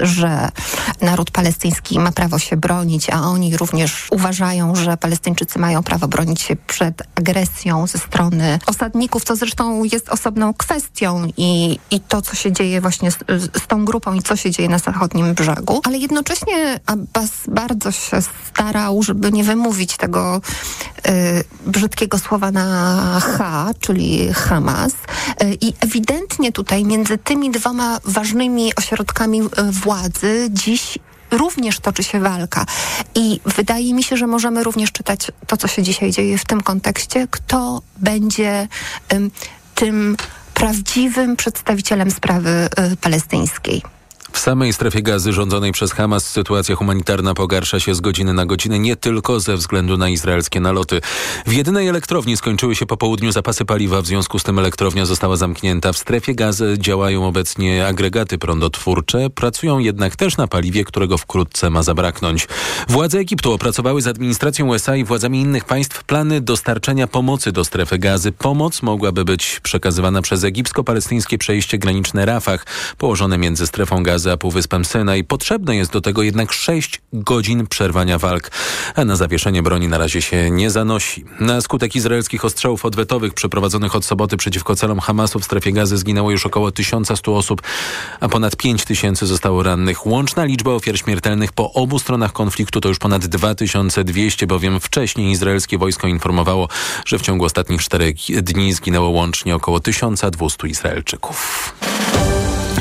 że naród palestyński ma prawo się bronić, a oni również uważają, że Palestyńczycy mają prawo bronić się przed agresją ze strony osadników, co zresztą jest osobną kwestią i, i to, co się dzieje właśnie z, z tą grupą i co się dzieje na zachodnim brzegu. Ale jednocześnie Abbas bardzo się starał, żeby nie wymówić tego y, brzydkiego słowa na H, czyli Hamas. Y, I ewidentnie tutaj między tymi dwoma ważnymi ośrodkami y, władzy dziś również toczy się walka. I wydaje mi się, że możemy również czytać to, co się dzisiaj dzieje w tym kontekście, kto będzie tym prawdziwym przedstawicielem sprawy y, palestyńskiej. W samej strefie gazy rządzonej przez Hamas sytuacja humanitarna pogarsza się z godziny na godzinę nie tylko ze względu na izraelskie naloty. W jedynej elektrowni skończyły się po południu zapasy paliwa, w związku z tym elektrownia została zamknięta. W strefie gazy działają obecnie agregaty prądotwórcze, pracują jednak też na paliwie, którego wkrótce ma zabraknąć. Władze Egiptu opracowały z administracją USA i władzami innych państw plany dostarczenia pomocy do strefy gazy. Pomoc mogłaby być przekazywana przez egipsko-palestyńskie przejście graniczne Rafah, położone między strefą gazy za Półwyspem Synaj. Potrzebne jest do tego jednak 6 godzin przerwania walk, a na zawieszenie broni na razie się nie zanosi. Na skutek izraelskich ostrzałów odwetowych przeprowadzonych od soboty przeciwko celom Hamasu w strefie gazy zginęło już około 1100 osób, a ponad 5000 zostało rannych. Łączna liczba ofiar śmiertelnych po obu stronach konfliktu to już ponad 2200, bowiem wcześniej izraelskie wojsko informowało, że w ciągu ostatnich czterech dni zginęło łącznie około 1200 Izraelczyków.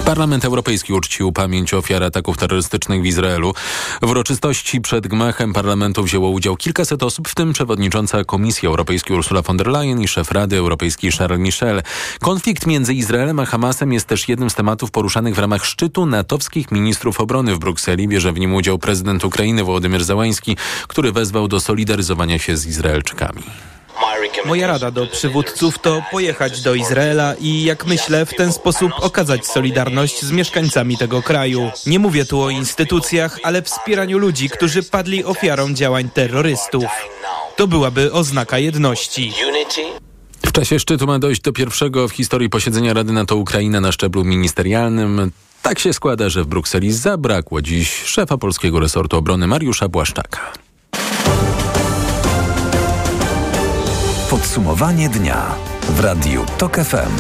Parlament Europejski uczcił pamięć ofiar ataków terrorystycznych w Izraelu. W uroczystości przed gmachem parlamentu wzięło udział kilkaset osób, w tym przewodnicząca Komisji Europejskiej Ursula von der Leyen i szef Rady Europejskiej Charles Michel. Konflikt między Izraelem a Hamasem jest też jednym z tematów poruszanych w ramach szczytu natowskich ministrów obrony w Brukseli. Bierze w nim udział prezydent Ukrainy Wołodymyr Załański, który wezwał do solidaryzowania się z Izraelczykami. Moja rada do przywódców to pojechać do Izraela i, jak myślę, w ten sposób okazać solidarność z mieszkańcami tego kraju. Nie mówię tu o instytucjach, ale wspieraniu ludzi, którzy padli ofiarą działań terrorystów. To byłaby oznaka jedności. W czasie szczytu ma dojść do pierwszego w historii posiedzenia Rady NATO Ukraina na szczeblu ministerialnym. Tak się składa, że w Brukseli zabrakło dziś szefa polskiego resortu obrony Mariusza Błaszczaka. Podsumowanie dnia w Radiu TOK FM.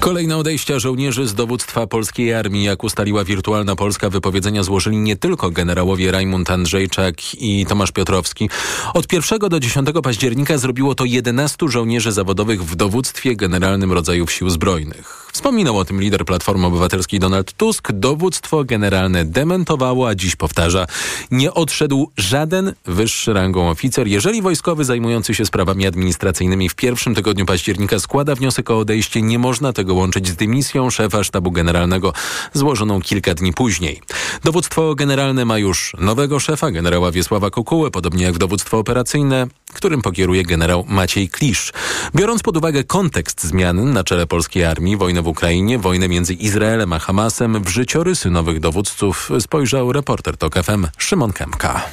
Kolejne odejścia żołnierzy z dowództwa polskiej armii, jak ustaliła Wirtualna Polska, wypowiedzenia złożyli nie tylko generałowie Rajmund Andrzejczak i Tomasz Piotrowski. Od 1 do 10 października zrobiło to 11 żołnierzy zawodowych w dowództwie generalnym rodzajów sił zbrojnych. Wspominał o tym lider Platformy Obywatelskiej Donald Tusk. Dowództwo generalne dementowało, a dziś powtarza, nie odszedł żaden wyższy rangą oficer. Jeżeli wojskowy zajmujący się sprawami administracyjnymi w pierwszym tygodniu października składa wniosek o odejście, nie można tego łączyć z dymisją szefa sztabu generalnego złożoną kilka dni później. Dowództwo generalne ma już nowego szefa, generała Wiesława Kukułę, podobnie jak dowództwo operacyjne, którym pokieruje generał Maciej Klisz. Biorąc pod uwagę kontekst zmian na czele polskiej armii, wojnę w Ukrainie, wojnę między Izraelem a Hamasem, w życiorysy nowych dowódców spojrzał reporter TOK FM Szymon Kępka.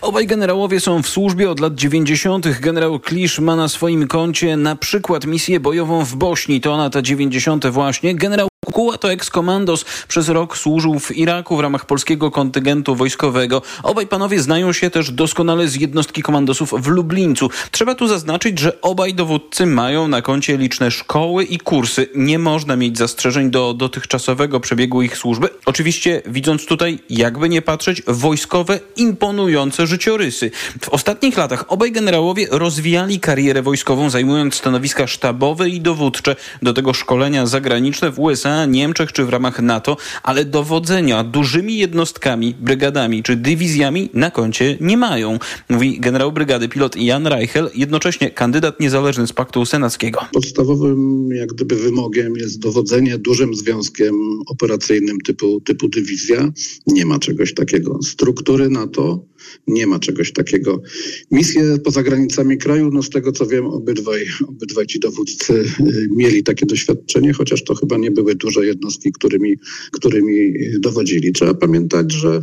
Obaj generałowie są w służbie od lat 90. Generał Klisz ma na swoim koncie na przykład misję bojową w Bośni. To ona ta 90. właśnie. Generał Kukuła to eks-komandos. Przez rok służył w Iraku w ramach polskiego kontyngentu wojskowego. Obaj panowie znają się też doskonale z jednostki komandosów w Lublińcu. Trzeba tu zaznaczyć, że obaj dowódcy mają na koncie liczne szkoły i kursy. Nie można mieć zastrzeżeń do dotychczasowego przebiegu ich służby. Oczywiście widząc tutaj, jakby nie patrzeć, wojskowe, imponujące życiorysy. W ostatnich latach obaj generałowie rozwijali karierę wojskową, zajmując stanowiska sztabowe i dowódcze. Do tego szkolenia zagraniczne w USA Niemczech czy w ramach NATO, ale dowodzenia dużymi jednostkami, brygadami czy dywizjami na koncie nie mają. Mówi generał brygady pilot Jan Reichel, jednocześnie kandydat niezależny z Paktu Senackiego. Podstawowym jak gdyby wymogiem jest dowodzenie dużym związkiem operacyjnym typu, typu dywizja. Nie ma czegoś takiego. Struktury NATO nie ma czegoś takiego. Misje poza granicami kraju, no z tego co wiem, obydwaj, obydwaj ci dowódcy y, mieli takie doświadczenie, chociaż to chyba nie były duże jednostki, którymi, którymi dowodzili. Trzeba pamiętać, że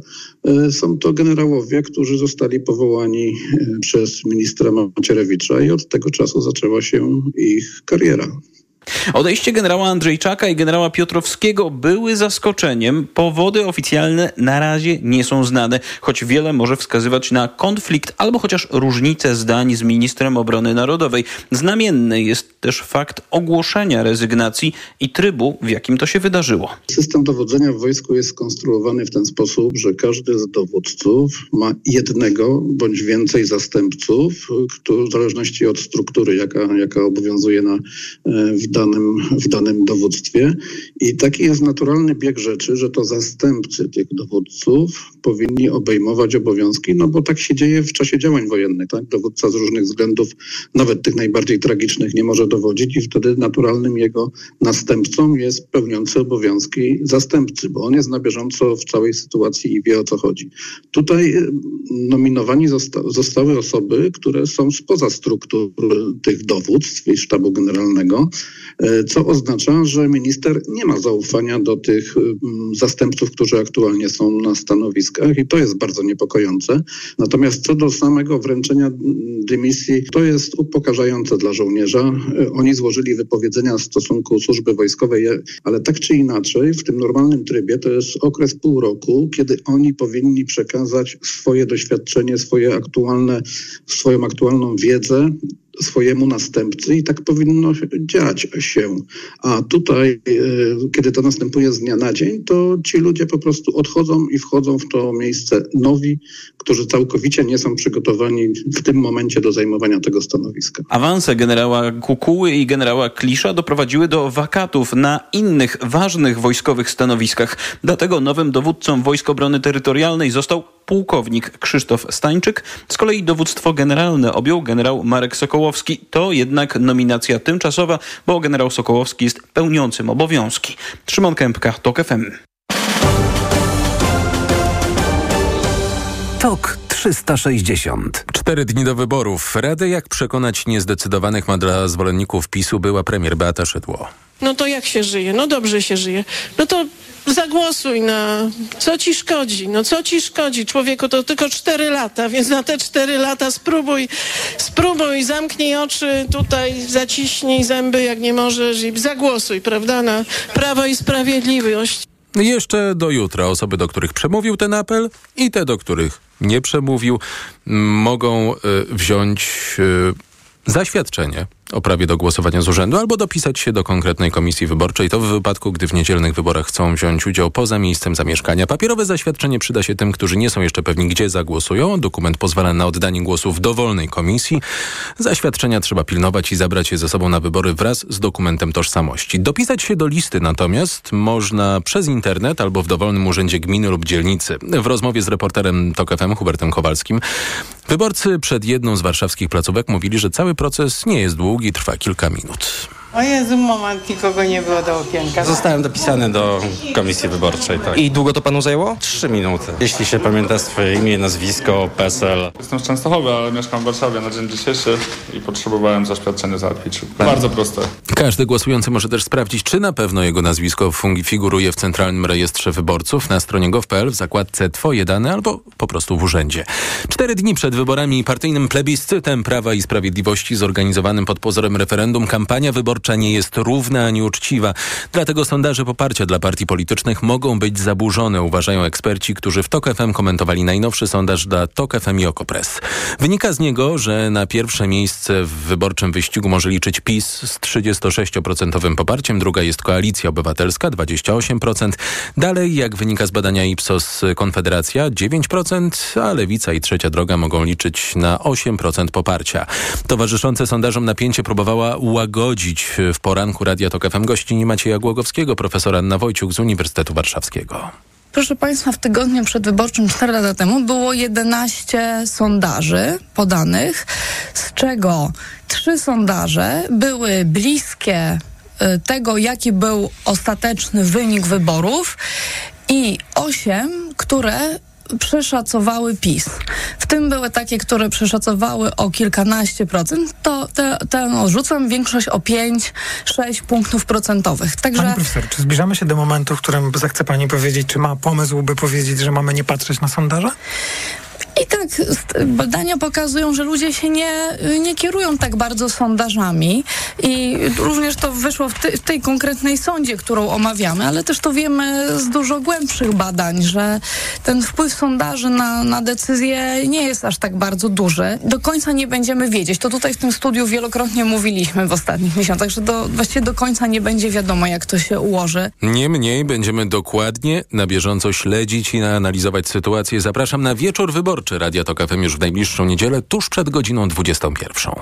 y, są to generałowie, którzy zostali powołani y, przez ministra Macierewicza i od tego czasu zaczęła się ich kariera. Odejście generała Andrzejczaka i generała Piotrowskiego były zaskoczeniem. Powody oficjalne na razie nie są znane, choć wiele może wskazywać na konflikt albo chociaż różnice zdań z ministrem obrony narodowej. Znamienny jest też fakt ogłoszenia rezygnacji i trybu, w jakim to się wydarzyło. System dowodzenia w wojsku jest skonstruowany w ten sposób, że każdy z dowódców ma jednego bądź więcej zastępców, w zależności od struktury, jaka, jaka obowiązuje na, w danym, w danym dowództwie. I taki jest naturalny bieg rzeczy, że to zastępcy tych dowódców powinni obejmować obowiązki, no bo tak się dzieje w czasie działań wojennych. Tak? Dowódca z różnych względów, nawet tych najbardziej tragicznych, nie może dowodzić i wtedy naturalnym jego następcą jest pełniący obowiązki zastępcy, bo on jest na bieżąco w całej sytuacji i wie o co chodzi. Tutaj y, nominowani zosta zostały osoby, które są spoza struktur tych dowództw i sztabu generalnego, co oznacza, że minister nie ma zaufania do tych mm, zastępców, którzy aktualnie są na stanowiskach i to jest bardzo niepokojące. Natomiast co do samego wręczenia dymisji, to jest upokarzające dla żołnierza. E, oni złożyli wypowiedzenia w stosunku służby wojskowej, ale tak czy inaczej, w tym normalnym trybie to jest okres pół roku, kiedy oni powinni przekazać swoje doświadczenie, swoje aktualne, swoją aktualną wiedzę swojemu następcy i tak powinno dziać się. A tutaj, e, kiedy to następuje z dnia na dzień, to ci ludzie po prostu odchodzą i wchodzą w to miejsce nowi, którzy całkowicie nie są przygotowani w tym momencie do zajmowania tego stanowiska. Awanse generała Kukuły i generała Klisza doprowadziły do wakatów na innych ważnych wojskowych stanowiskach. Dlatego nowym dowódcą Wojsk Obrony Terytorialnej został pułkownik Krzysztof Stańczyk. Z kolei dowództwo generalne objął generał Marek Sokołowski. To jednak nominacja tymczasowa, bo generał Sokołowski jest pełniącym obowiązki. Szymon Kępka, TOK FM. TOK 360. Cztery dni do wyborów. Radę jak przekonać niezdecydowanych ma dla zwolenników PiSu była premier Beata Szydło. No to jak się żyje? No dobrze się żyje. No to zagłosuj na co ci szkodzi. No co ci szkodzi? Człowieku, to tylko cztery lata, więc na te cztery lata spróbuj, spróbuj, zamknij oczy, tutaj zaciśnij zęby, jak nie możesz i zagłosuj, prawda, na Prawo i Sprawiedliwość. Jeszcze do jutra osoby, do których przemówił ten apel i te, do których nie przemówił, mogą y, wziąć y, zaświadczenie o prawie do głosowania z urzędu albo dopisać się do konkretnej komisji wyborczej. To w wypadku, gdy w niedzielnych wyborach chcą wziąć udział poza miejscem zamieszkania. Papierowe zaświadczenie przyda się tym, którzy nie są jeszcze pewni, gdzie zagłosują. Dokument pozwala na oddanie głosu w dowolnej komisji. Zaświadczenia trzeba pilnować i zabrać je ze sobą na wybory wraz z dokumentem tożsamości. Dopisać się do listy natomiast można przez internet albo w dowolnym urzędzie gminy lub dzielnicy. W rozmowie z reporterem TOK FM Hubertem Kowalskim wyborcy przed jedną z warszawskich placówek mówili, że cały proces nie jest długi długi, trwa kilka minut. O Jezu, moment, nikogo nie było do okienka. Zostałem dopisany do komisji wyborczej, tak. I długo to panu zajęło? Trzy minuty. Jeśli się pamięta swoje imię, nazwisko, PESEL. Jestem z Częstochowy, ale mieszkam w Warszawie na dzień dzisiejszy i potrzebowałem zaświadczenie załatwić. Bardzo proste. Każdy głosujący może też sprawdzić, czy na pewno jego nazwisko figuruje w Centralnym Rejestrze Wyborców na stronie gov.pl w zakładce Twoje dane albo po prostu w urzędzie. Cztery dni przed wyborami i partyjnym plebiscytem Prawa i Sprawiedliwości zorganizowanym pod pozorem referendum kampania wyborcza wyborcza nie jest równa ani uczciwa. Dlatego sondaże poparcia dla partii politycznych mogą być zaburzone, uważają eksperci, którzy w TOK FM komentowali najnowszy sondaż dla TOK FM i Okopres. Wynika z niego, że na pierwsze miejsce w wyborczym wyścigu może liczyć PiS z 36% poparciem, druga jest Koalicja Obywatelska 28%, dalej jak wynika z badania Ipsos Konfederacja 9%, a Lewica i Trzecia Droga mogą liczyć na 8% poparcia. Towarzyszące sondażom napięcie próbowała łagodzić w poranku Radia Tok FM gościni Macieja Głogowskiego, profesora Anna Wojciuk z Uniwersytetu Warszawskiego. Proszę Państwa, w tygodniu przedwyborczym 4 lata temu było 11 sondaży podanych, z czego trzy sondaże były bliskie y, tego, jaki był ostateczny wynik wyborów i osiem, które przeszacowały PiS. W tym były takie, które przeszacowały o kilkanaście procent. To te, te odrzucam większość o 5-6 punktów procentowych. Także... Pani profesor, czy zbliżamy się do momentu, w którym zechce pani powiedzieć, czy ma pomysł, by powiedzieć, że mamy nie patrzeć na sondaże? I tak badania pokazują, że ludzie się nie, nie kierują tak bardzo sondażami i również to wyszło w, w tej konkretnej sądzie, którą omawiamy, ale też to wiemy z dużo głębszych badań, że ten wpływ sondaży na, na decyzje nie jest aż tak bardzo duży. Do końca nie będziemy wiedzieć. To tutaj w tym studiu wielokrotnie mówiliśmy w ostatnich miesiącach, że do, właściwie do końca nie będzie wiadomo, jak to się ułoży. Niemniej będziemy dokładnie, na bieżąco śledzić i analizować sytuację. Zapraszam na wieczór wyborczy Radia Tok FM już w najbliższą niedzielę, tuż przed godziną 21.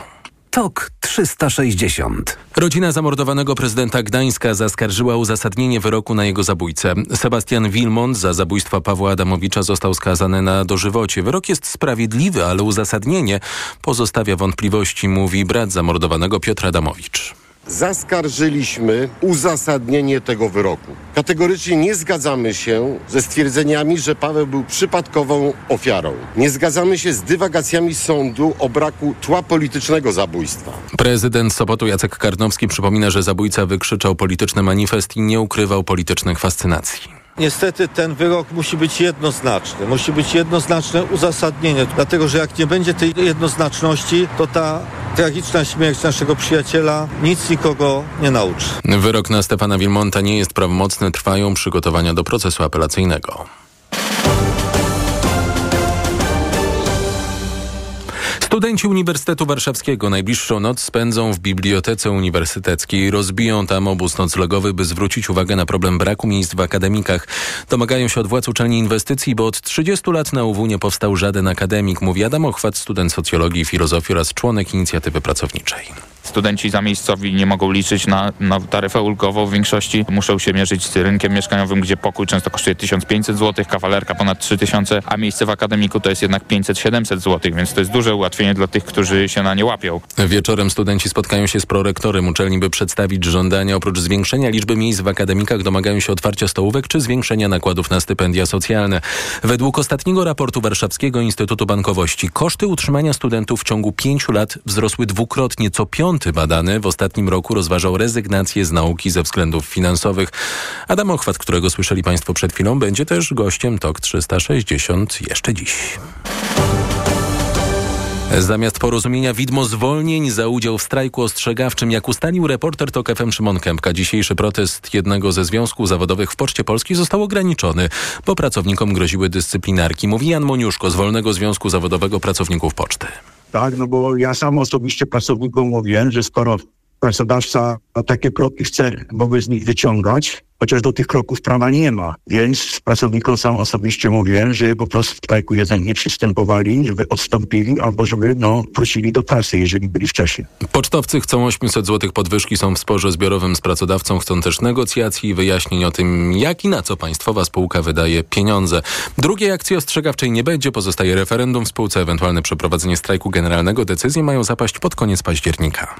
TOK 360. Rodzina zamordowanego prezydenta Gdańska zaskarżyła uzasadnienie wyroku na jego zabójcę. Sebastian Wilmont za zabójstwa Pawła Adamowicza został skazany na dożywocie. Wyrok jest sprawiedliwy, ale uzasadnienie pozostawia wątpliwości, mówi brat zamordowanego Piotr Adamowicz zaskarżyliśmy uzasadnienie tego wyroku. Kategorycznie nie zgadzamy się ze stwierdzeniami, że Paweł był przypadkową ofiarą. Nie zgadzamy się z dywagacjami sądu o braku tła politycznego zabójstwa. Prezydent Sopotu Jacek Karnowski przypomina, że zabójca wykrzyczał polityczny manifest i nie ukrywał politycznych fascynacji. Niestety ten wyrok musi być jednoznaczny. Musi być jednoznaczne uzasadnienie, dlatego że jak nie będzie tej jednoznaczności, to ta tragiczna śmierć naszego przyjaciela nic nikogo nie nauczy. Wyrok na Stefana Wilmonta nie jest prawomocny. Trwają przygotowania do procesu apelacyjnego. Studenci Uniwersytetu Warszawskiego najbliższą noc spędzą w Bibliotece Uniwersyteckiej. Rozbiją tam obóz noclegowy, by zwrócić uwagę na problem braku miejsc w akademikach. Domagają się od władz uczelni inwestycji, bo od 30 lat na UW nie powstał żaden akademik, mówi Adam Ochwat, student socjologii i filozofii oraz członek inicjatywy pracowniczej. Studenci zamiejscowi nie mogą liczyć na, na taryfę ulgową. W większości muszą się mierzyć z rynkiem mieszkaniowym, gdzie pokój często kosztuje 1500 zł, kawalerka ponad 3000, a miejsce w akademiku to jest jednak 500-700 zł, więc to jest duże ułatwienie dla tych, którzy się na nie łapią. Wieczorem studenci spotkają się z prorektorem uczelni, by przedstawić żądania. Oprócz zwiększenia liczby miejsc w akademikach domagają się otwarcia stołówek czy zwiększenia nakładów na stypendia socjalne. Według ostatniego raportu Warszawskiego Instytutu Bankowości koszty utrzymania studentów w ciągu pięciu lat wzrosły dwukrotnie. Co piąty badany w ostatnim roku rozważał rezygnację z nauki ze względów finansowych. Adam Ochwat, którego słyszeli Państwo przed chwilą, będzie też gościem TOK 360 jeszcze dziś. Zamiast porozumienia widmo zwolnień za udział w strajku ostrzegawczym, jak ustalił reporter TOK FM Szymon Kępka, dzisiejszy protest jednego ze związków zawodowych w Poczcie Polskiej został ograniczony, bo pracownikom groziły dyscyplinarki. Mówi Jan Moniuszko z Wolnego Związku Zawodowego Pracowników Poczty. Tak, no bo ja sam osobiście pracownikom mówiłem, że skoro pracodawca takie kroki chce wobec nich wyciągać, chociaż do tych kroków prawa nie ma. Więc pracownikom sam osobiście mówiłem, że po prostu strajku jeden nie przystępowali, żeby odstąpili albo żeby no, wrócili do pracy, jeżeli byli wcześniej. Pocztowcy chcą 800 zł podwyżki, są w sporze zbiorowym z pracodawcą, chcą też negocjacji i wyjaśnień o tym, jak i na co państwowa spółka wydaje pieniądze. Drugiej akcji ostrzegawczej nie będzie, pozostaje referendum w spółce, ewentualne przeprowadzenie strajku generalnego. Decyzje mają zapaść pod koniec października.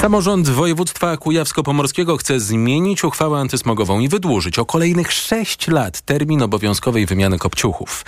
Samorząd województwa kujawsko-pomorskiego chce zmienić uchwałę antysmogową i wydłużyć o kolejnych 6 lat termin obowiązkowej wymiany kopciuchów.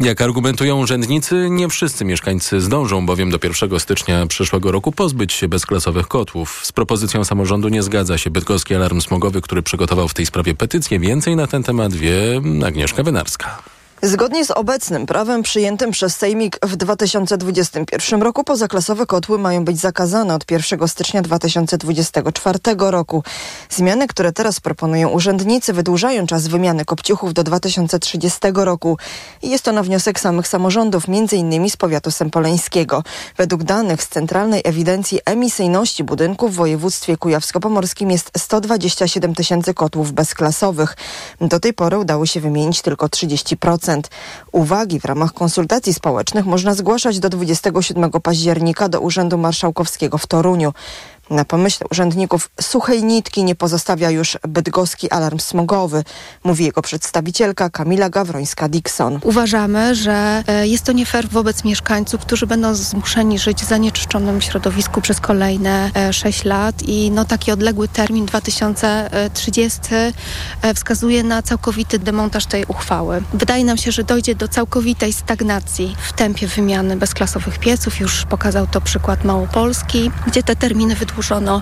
Jak argumentują urzędnicy, nie wszyscy mieszkańcy zdążą bowiem do 1 stycznia przyszłego roku pozbyć się bezklasowych kotłów. Z propozycją samorządu nie zgadza się Bydgoski Alarm Smogowy, który przygotował w tej sprawie petycję. Więcej na ten temat wie Agnieszka Wynarska. Zgodnie z obecnym prawem przyjętym przez Sejmik w 2021 roku pozaklasowe kotły mają być zakazane od 1 stycznia 2024 roku. Zmiany, które teraz proponują urzędnicy, wydłużają czas wymiany kopciuchów do 2030 roku. Jest to na wniosek samych samorządów, m.in. z powiatu sempoleńskiego. Według danych z Centralnej Ewidencji Emisyjności Budynków w województwie kujawsko-pomorskim jest 127 tysięcy kotłów bezklasowych. Do tej pory udało się wymienić tylko 30%. Uwagi w ramach konsultacji społecznych można zgłaszać do 27 października do Urzędu Marszałkowskiego w Toruniu. Na pomyśle urzędników suchej nitki nie pozostawia już bydgoski alarm smogowy, mówi jego przedstawicielka Kamila Gawrońska-Dixon. Uważamy, że e, jest to nie fair wobec mieszkańców, którzy będą zmuszeni żyć w zanieczyszczonym środowisku przez kolejne 6 e, lat i no, taki odległy termin 2030 e, wskazuje na całkowity demontaż tej uchwały. Wydaje nam się, że dojdzie do całkowitej stagnacji w tempie wymiany bezklasowych pieców. Już pokazał to przykład Małopolski, gdzie te terminy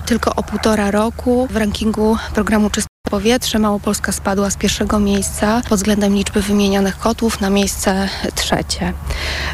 tylko o półtora roku w rankingu programu Czystości powietrze. Małopolska spadła z pierwszego miejsca pod względem liczby wymienianych kotłów na miejsce trzecie.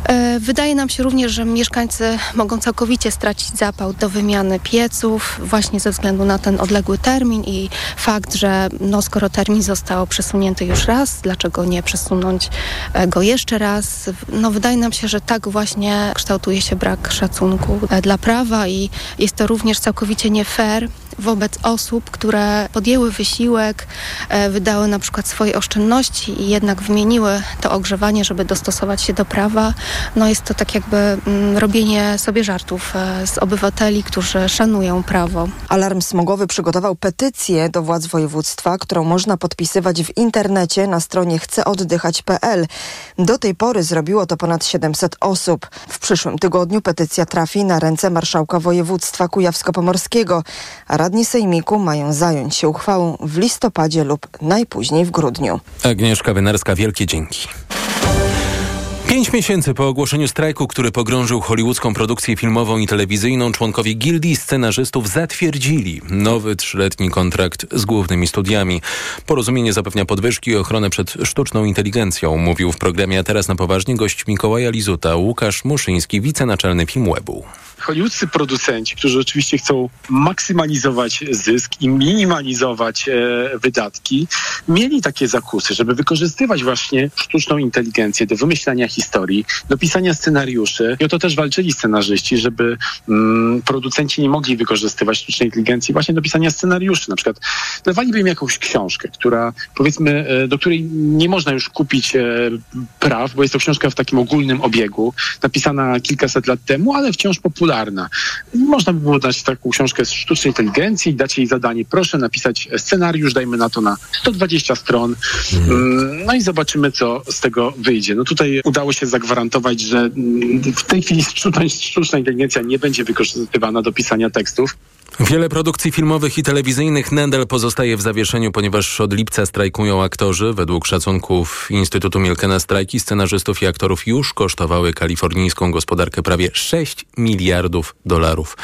E, wydaje nam się również, że mieszkańcy mogą całkowicie stracić zapał do wymiany pieców właśnie ze względu na ten odległy termin i fakt, że no, skoro termin został przesunięty już raz, dlaczego nie przesunąć e, go jeszcze raz? No, wydaje nam się, że tak właśnie kształtuje się brak szacunku e, dla prawa i jest to również całkowicie nie fair wobec osób, które podjęły wysiłek, e, wydały na przykład swoje oszczędności i jednak wymieniły to ogrzewanie, żeby dostosować się do prawa. No jest to tak jakby mm, robienie sobie żartów e, z obywateli, którzy szanują prawo. Alarm smogowy przygotował petycję do władz województwa, którą można podpisywać w internecie na stronie chceoddychać.pl. Do tej pory zrobiło to ponad 700 osób. W przyszłym tygodniu petycja trafi na ręce marszałka województwa kujawsko-pomorskiego. A radni sejmiku mają zająć się uchwałą w listopadzie lub najpóźniej w grudniu. Agnieszka Wynarska, wielkie dzięki. Pięć miesięcy po ogłoszeniu strajku, który pogrążył hollywoodzką produkcję filmową i telewizyjną, członkowie Gildii Scenarzystów zatwierdzili nowy trzyletni kontrakt z głównymi studiami. Porozumienie zapewnia podwyżki i ochronę przed sztuczną inteligencją, mówił w programie A teraz na poważnie gość Mikołaja Lizuta, Łukasz Muszyński, wicenaczelny Filmwebu hollywoodzcy producenci, którzy oczywiście chcą maksymalizować zysk i minimalizować e, wydatki, mieli takie zakusy, żeby wykorzystywać właśnie sztuczną inteligencję do wymyślania historii, do pisania scenariuszy. I o to też walczyli scenarzyści, żeby mm, producenci nie mogli wykorzystywać sztucznej inteligencji właśnie do pisania scenariuszy. Na przykład dawaliby im jakąś książkę, która powiedzmy, e, do której nie można już kupić e, praw, bo jest to książka w takim ogólnym obiegu, napisana kilkaset lat temu, ale wciąż popularna. Można by było dać taką książkę z sztucznej inteligencji, dać jej zadanie, proszę napisać scenariusz, dajmy na to na 120 stron, mm, no i zobaczymy, co z tego wyjdzie. No tutaj udało się zagwarantować, że mm, w tej chwili sztuczna, sztuczna inteligencja nie będzie wykorzystywana do pisania tekstów. Wiele produkcji filmowych i telewizyjnych nadal pozostaje w zawieszeniu, ponieważ od lipca strajkują aktorzy. Według szacunków Instytutu Milkena strajki scenarzystów i aktorów już kosztowały kalifornijską gospodarkę prawie 6 miliardów dolarów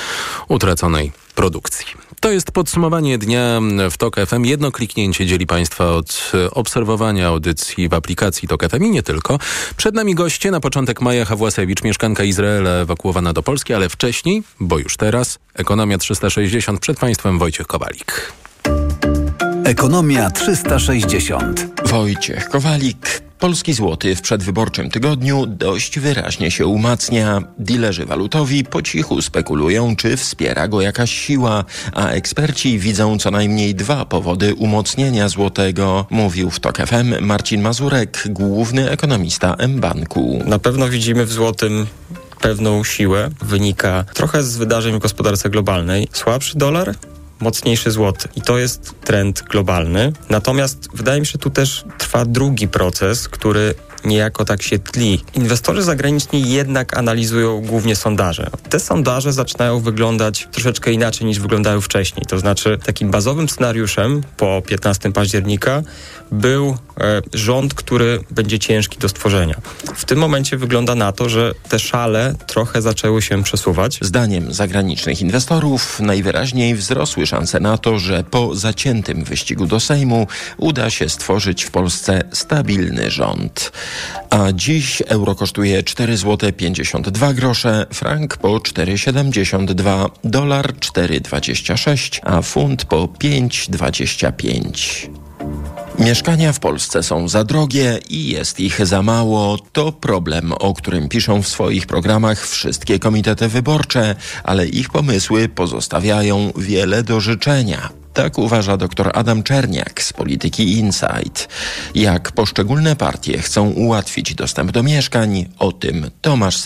utraconej produkcji. To jest podsumowanie dnia w TOK FM. Jedno kliknięcie dzieli Państwa od obserwowania audycji w aplikacji TOK FM i nie tylko. Przed nami goście na początek Maja Hawłasewicz, mieszkanka Izraela ewakuowana do Polski, ale wcześniej, bo już teraz, Ekonomia 360 przed Państwem Wojciech Kowalik. Ekonomia 360. Wojciech Kowalik. Polski złoty w przedwyborczym tygodniu dość wyraźnie się umacnia. Dilerzy walutowi po cichu spekulują, czy wspiera go jakaś siła, a eksperci widzą co najmniej dwa powody umocnienia złotego, mówił w TOK FM Marcin Mazurek, główny ekonomista mBanku. Na pewno widzimy w złotym pewną siłę. Wynika trochę z wydarzeń w gospodarce globalnej. Słabszy dolar, mocniejszy złoty. I to jest trend globalny. Natomiast wydaje mi się, tu też trwa drugi proces, który niejako tak się tli. Inwestorzy zagraniczni jednak analizują głównie sondaże. Te sondaże zaczynają wyglądać troszeczkę inaczej niż wyglądały wcześniej. To znaczy takim bazowym scenariuszem po 15 października był e, rząd, który będzie ciężki do stworzenia. W tym momencie wygląda na to, że te szale trochę zaczęły się przesuwać. Zdaniem zagranicznych inwestorów najwyraźniej wzrosły szanse na to, że po zaciętym wyścigu do Sejmu uda się stworzyć w Polsce stabilny rząd. A dziś euro kosztuje 4 zł 52 grosze, frank po 4,72, dolar 4,26, a funt po 5,25. Mieszkania w Polsce są za drogie i jest ich za mało. To problem, o którym piszą w swoich programach wszystkie komitety wyborcze, ale ich pomysły pozostawiają wiele do życzenia. Tak uważa dr Adam Czerniak z Polityki Insight. Jak poszczególne partie chcą ułatwić dostęp do mieszkań, o tym Tomasz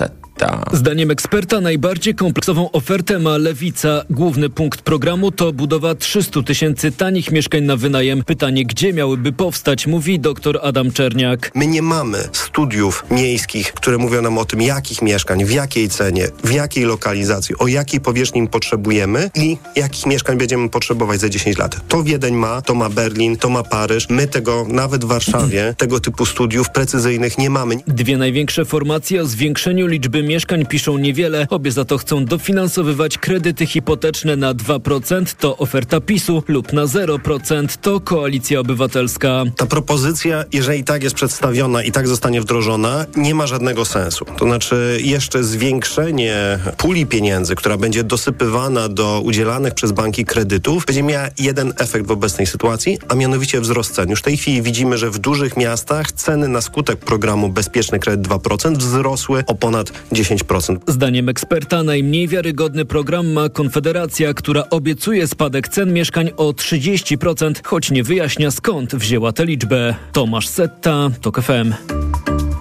Zdaniem eksperta najbardziej kompleksową ofertę ma Lewica. Główny punkt programu to budowa 300 tysięcy tanich mieszkań na wynajem. Pytanie, gdzie miałyby powstać, mówi dr Adam Czerniak. My nie mamy studiów miejskich, które mówią nam o tym, jakich mieszkań, w jakiej cenie, w jakiej lokalizacji, o jakiej powierzchni potrzebujemy i jakich mieszkań będziemy potrzebować za 10 lat. To Wiedeń ma, to ma Berlin, to ma Paryż. My tego nawet w Warszawie, tego typu studiów precyzyjnych nie mamy. Dwie największe formacje o zwiększeniu liczby mieszkań piszą niewiele. Obie za to chcą dofinansowywać kredyty hipoteczne na 2%, to oferta PiSu, lub na 0%, to Koalicja Obywatelska. Ta propozycja, jeżeli tak jest przedstawiona i tak zostanie wdrożona, nie ma żadnego sensu. To znaczy jeszcze zwiększenie puli pieniędzy, która będzie dosypywana do udzielanych przez banki kredytów, będzie miała jeden efekt w obecnej sytuacji, a mianowicie wzrost cen. Już w tej chwili widzimy, że w dużych miastach ceny na skutek programu Bezpieczny Kredyt 2% wzrosły o ponad 10%. Zdaniem eksperta najmniej wiarygodny program ma Konfederacja, która obiecuje spadek cen mieszkań o 30%, choć nie wyjaśnia skąd wzięła tę liczbę. Tomasz Setta, TOK FM.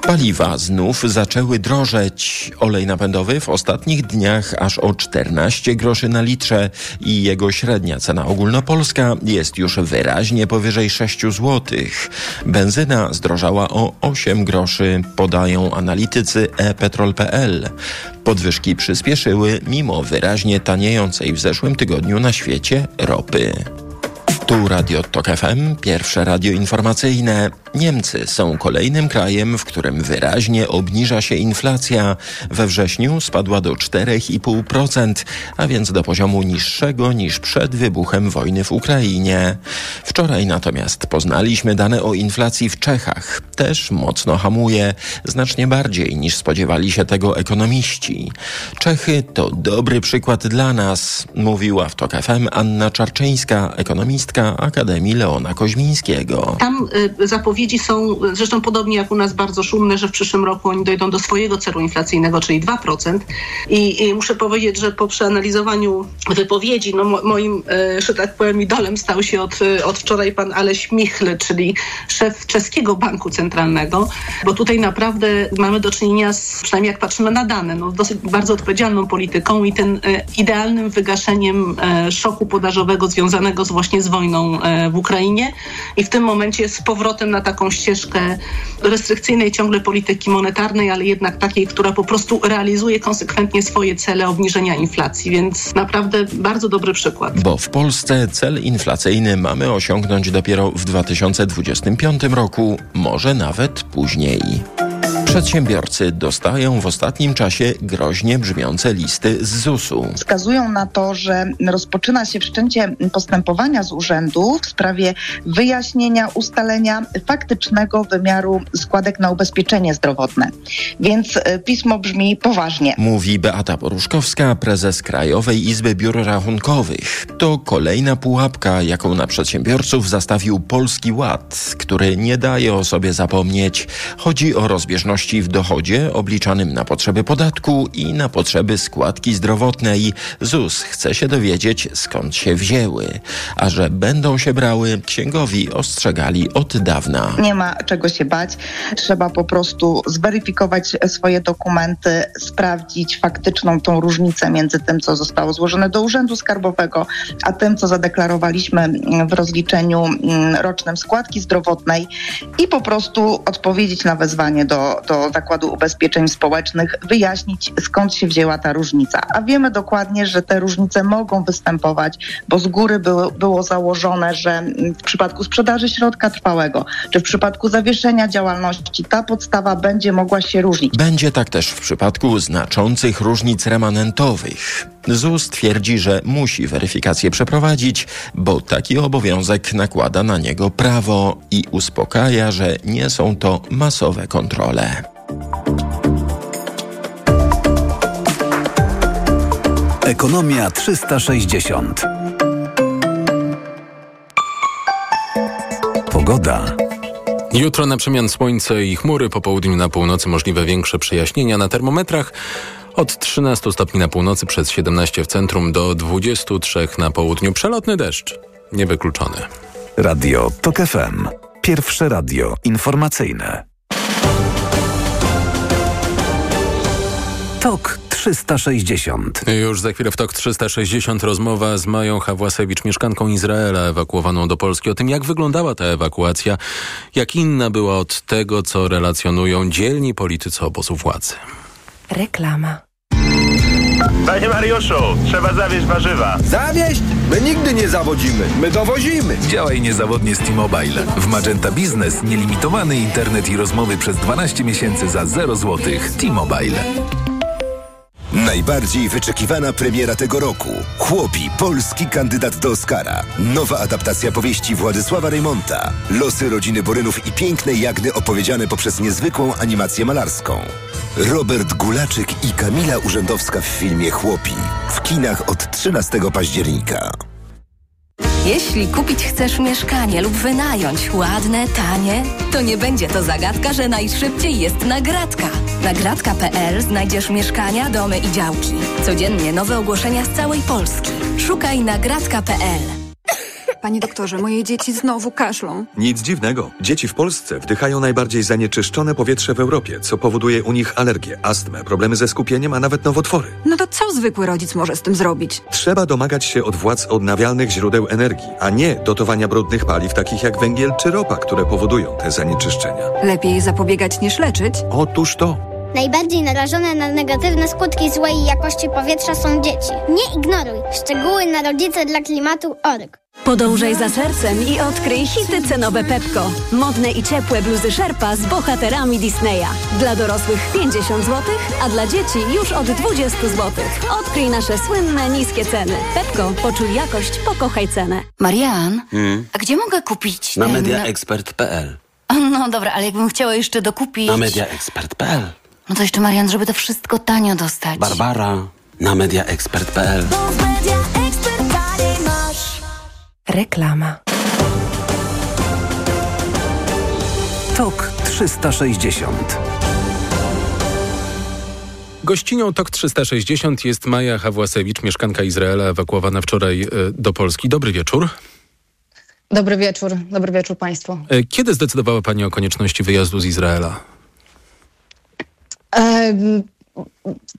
Paliwa znów zaczęły drożeć. Olej napędowy w ostatnich dniach aż o 14 groszy na litrze i jego średnia cena ogólnopolska jest już wyraźnie powyżej 6 zł. Benzyna zdrożała o 8 groszy, podają analitycy e-petrol.pl. Podwyżki przyspieszyły mimo wyraźnie taniejącej w zeszłym tygodniu na świecie ropy. Tu Radio Tok FM, pierwsze radio informacyjne. Niemcy są kolejnym krajem, w którym wyraźnie obniża się inflacja. We wrześniu spadła do 4,5%, a więc do poziomu niższego niż przed wybuchem wojny w Ukrainie. Wczoraj natomiast poznaliśmy dane o inflacji w Czechach. Też mocno hamuje, znacznie bardziej niż spodziewali się tego ekonomiści. Czechy to dobry przykład dla nas, mówiła w Tok FM Anna Czarczyńska, ekonomistka Akademii Leona Koźmińskiego. Tam y, zapowiedzi są zresztą podobnie jak u nas bardzo szumne, że w przyszłym roku oni dojdą do swojego celu inflacyjnego, czyli 2%. I, i muszę powiedzieć, że po przeanalizowaniu wypowiedzi, no mo, moim, y, że tak powiem, idolem stał się od, y, od wczoraj pan Aleś Michl, czyli szef czeskiego banku centralnego, bo tutaj naprawdę mamy do czynienia z, przynajmniej jak patrzymy na dane, no, dosyć bardzo odpowiedzialną polityką i ten idealnym wygaszeniem szoku podażowego związanego z właśnie z wojną w Ukrainie i w tym momencie z powrotem na taką ścieżkę restrykcyjnej ciągle polityki monetarnej, ale jednak takiej, która po prostu realizuje konsekwentnie swoje cele obniżenia inflacji, więc naprawdę bardzo dobry przykład. Bo w Polsce cel inflacyjny mamy osiągnąć dopiero w 2025 roku, może nawet później. Przedsiębiorcy dostają w ostatnim czasie groźnie brzmiące listy z ZUS-u. Wskazują na to, że rozpoczyna się wszczęcie postępowania z urzędu w sprawie wyjaśnienia, ustalenia faktycznego wymiaru składek na ubezpieczenie zdrowotne. Więc pismo brzmi poważnie. Mówi Beata Poruszkowska, prezes Krajowej Izby Biur Rachunkowych. To kolejna pułapka, jaką na przedsiębiorców zastawił Polski Ład, który nie daje o sobie zapomnieć. Chodzi o rozbieżności w dochodzie obliczanym na potrzeby podatku i na potrzeby składki zdrowotnej. ZUS chce się dowiedzieć, skąd się wzięły. A że będą się brały, księgowi ostrzegali od dawna. Nie ma czego się bać. Trzeba po prostu zweryfikować swoje dokumenty, sprawdzić faktyczną tą różnicę między tym, co zostało złożone do Urzędu Skarbowego, a tym, co zadeklarowaliśmy w rozliczeniu rocznym składki zdrowotnej i po prostu odpowiedzieć na wezwanie do, do Zakładu Ubezpieczeń Społecznych wyjaśnić, skąd się wzięła ta różnica. A wiemy dokładnie, że te różnice mogą występować, bo z góry było, było założone, że w przypadku sprzedaży środka trwałego, czy w przypadku zawieszenia działalności, ta podstawa będzie mogła się różnić. Będzie tak też w przypadku znaczących różnic remanentowych. ZUS twierdzi, że musi weryfikację przeprowadzić, bo taki obowiązek nakłada na niego prawo i uspokaja, że nie są to masowe kontrole. Ekonomia 360. Pogoda. Jutro na przemian słońce i chmury, po południu na północy możliwe większe przejaśnienia na termometrach. Od 13 stopni na północy przez 17 w centrum do 23 na południu. Przelotny deszcz. Niewykluczony. Radio TOK FM. Pierwsze radio informacyjne. TOK 360. Już za chwilę w TOK 360 rozmowa z Mają Hawłasewicz, mieszkanką Izraela ewakuowaną do Polski. O tym, jak wyglądała ta ewakuacja, jak inna była od tego, co relacjonują dzielni politycy obozu władzy. Reklama. Panie Mariuszu, trzeba zawieźć warzywa. Zawieźć? My nigdy nie zawodzimy, my dowozimy. Działaj niezawodnie z T-Mobile. W Magenta Business nielimitowany internet i rozmowy przez 12 miesięcy za 0 zł. T-Mobile. Najbardziej wyczekiwana premiera tego roku. Chłopi, polski kandydat do Oscara. Nowa adaptacja powieści Władysława Reymonta. Losy rodziny Borynów i pięknej Jagny opowiedziane poprzez niezwykłą animację malarską. Robert Gulaczyk i Kamila Urzędowska w filmie Chłopi. W kinach od 13 października. Jeśli kupić chcesz mieszkanie lub wynająć ładne, tanie, to nie będzie to zagadka, że najszybciej jest nagradka. Nagradka.pl znajdziesz mieszkania, domy i działki. Codziennie nowe ogłoszenia z całej Polski. Szukaj nagradka.pl. Panie doktorze, moje dzieci znowu kaszlą. Nic dziwnego. Dzieci w Polsce wdychają najbardziej zanieczyszczone powietrze w Europie, co powoduje u nich alergię, astmę, problemy ze skupieniem, a nawet nowotwory. No to co zwykły rodzic może z tym zrobić? Trzeba domagać się od władz odnawialnych źródeł energii, a nie dotowania brudnych paliw takich jak węgiel czy ropa, które powodują te zanieczyszczenia. Lepiej zapobiegać niż leczyć? Otóż to. Najbardziej narażone na negatywne skutki złej jakości powietrza są dzieci. Nie ignoruj. Szczegóły na rodzice dla klimatu.org. Podążaj za sercem i odkryj hity cenowe Pepko. Modne i ciepłe bluzy Sherpa z bohaterami Disneya. Dla dorosłych 50 zł, a dla dzieci już od 20 zł. Odkryj nasze słynne niskie ceny. Pepko, poczuj jakość, pokochaj cenę. Marian, Hmm? a gdzie mogę kupić Na ten... mediaexpert.pl No dobra, ale jakbym chciała jeszcze dokupić... Na mediaexpert.pl No to jeszcze, Marian, żeby to wszystko tanio dostać. Barbara na mediaexpert.pl Reklama. TOK 360. Gościnią TOK 360 jest Maja Hawłasewicz, mieszkanka Izraela, ewakuowana wczoraj e, do Polski. Dobry wieczór. Dobry wieczór, dobry wieczór Państwu. E, Kiedy zdecydowała Pani o konieczności wyjazdu z Izraela?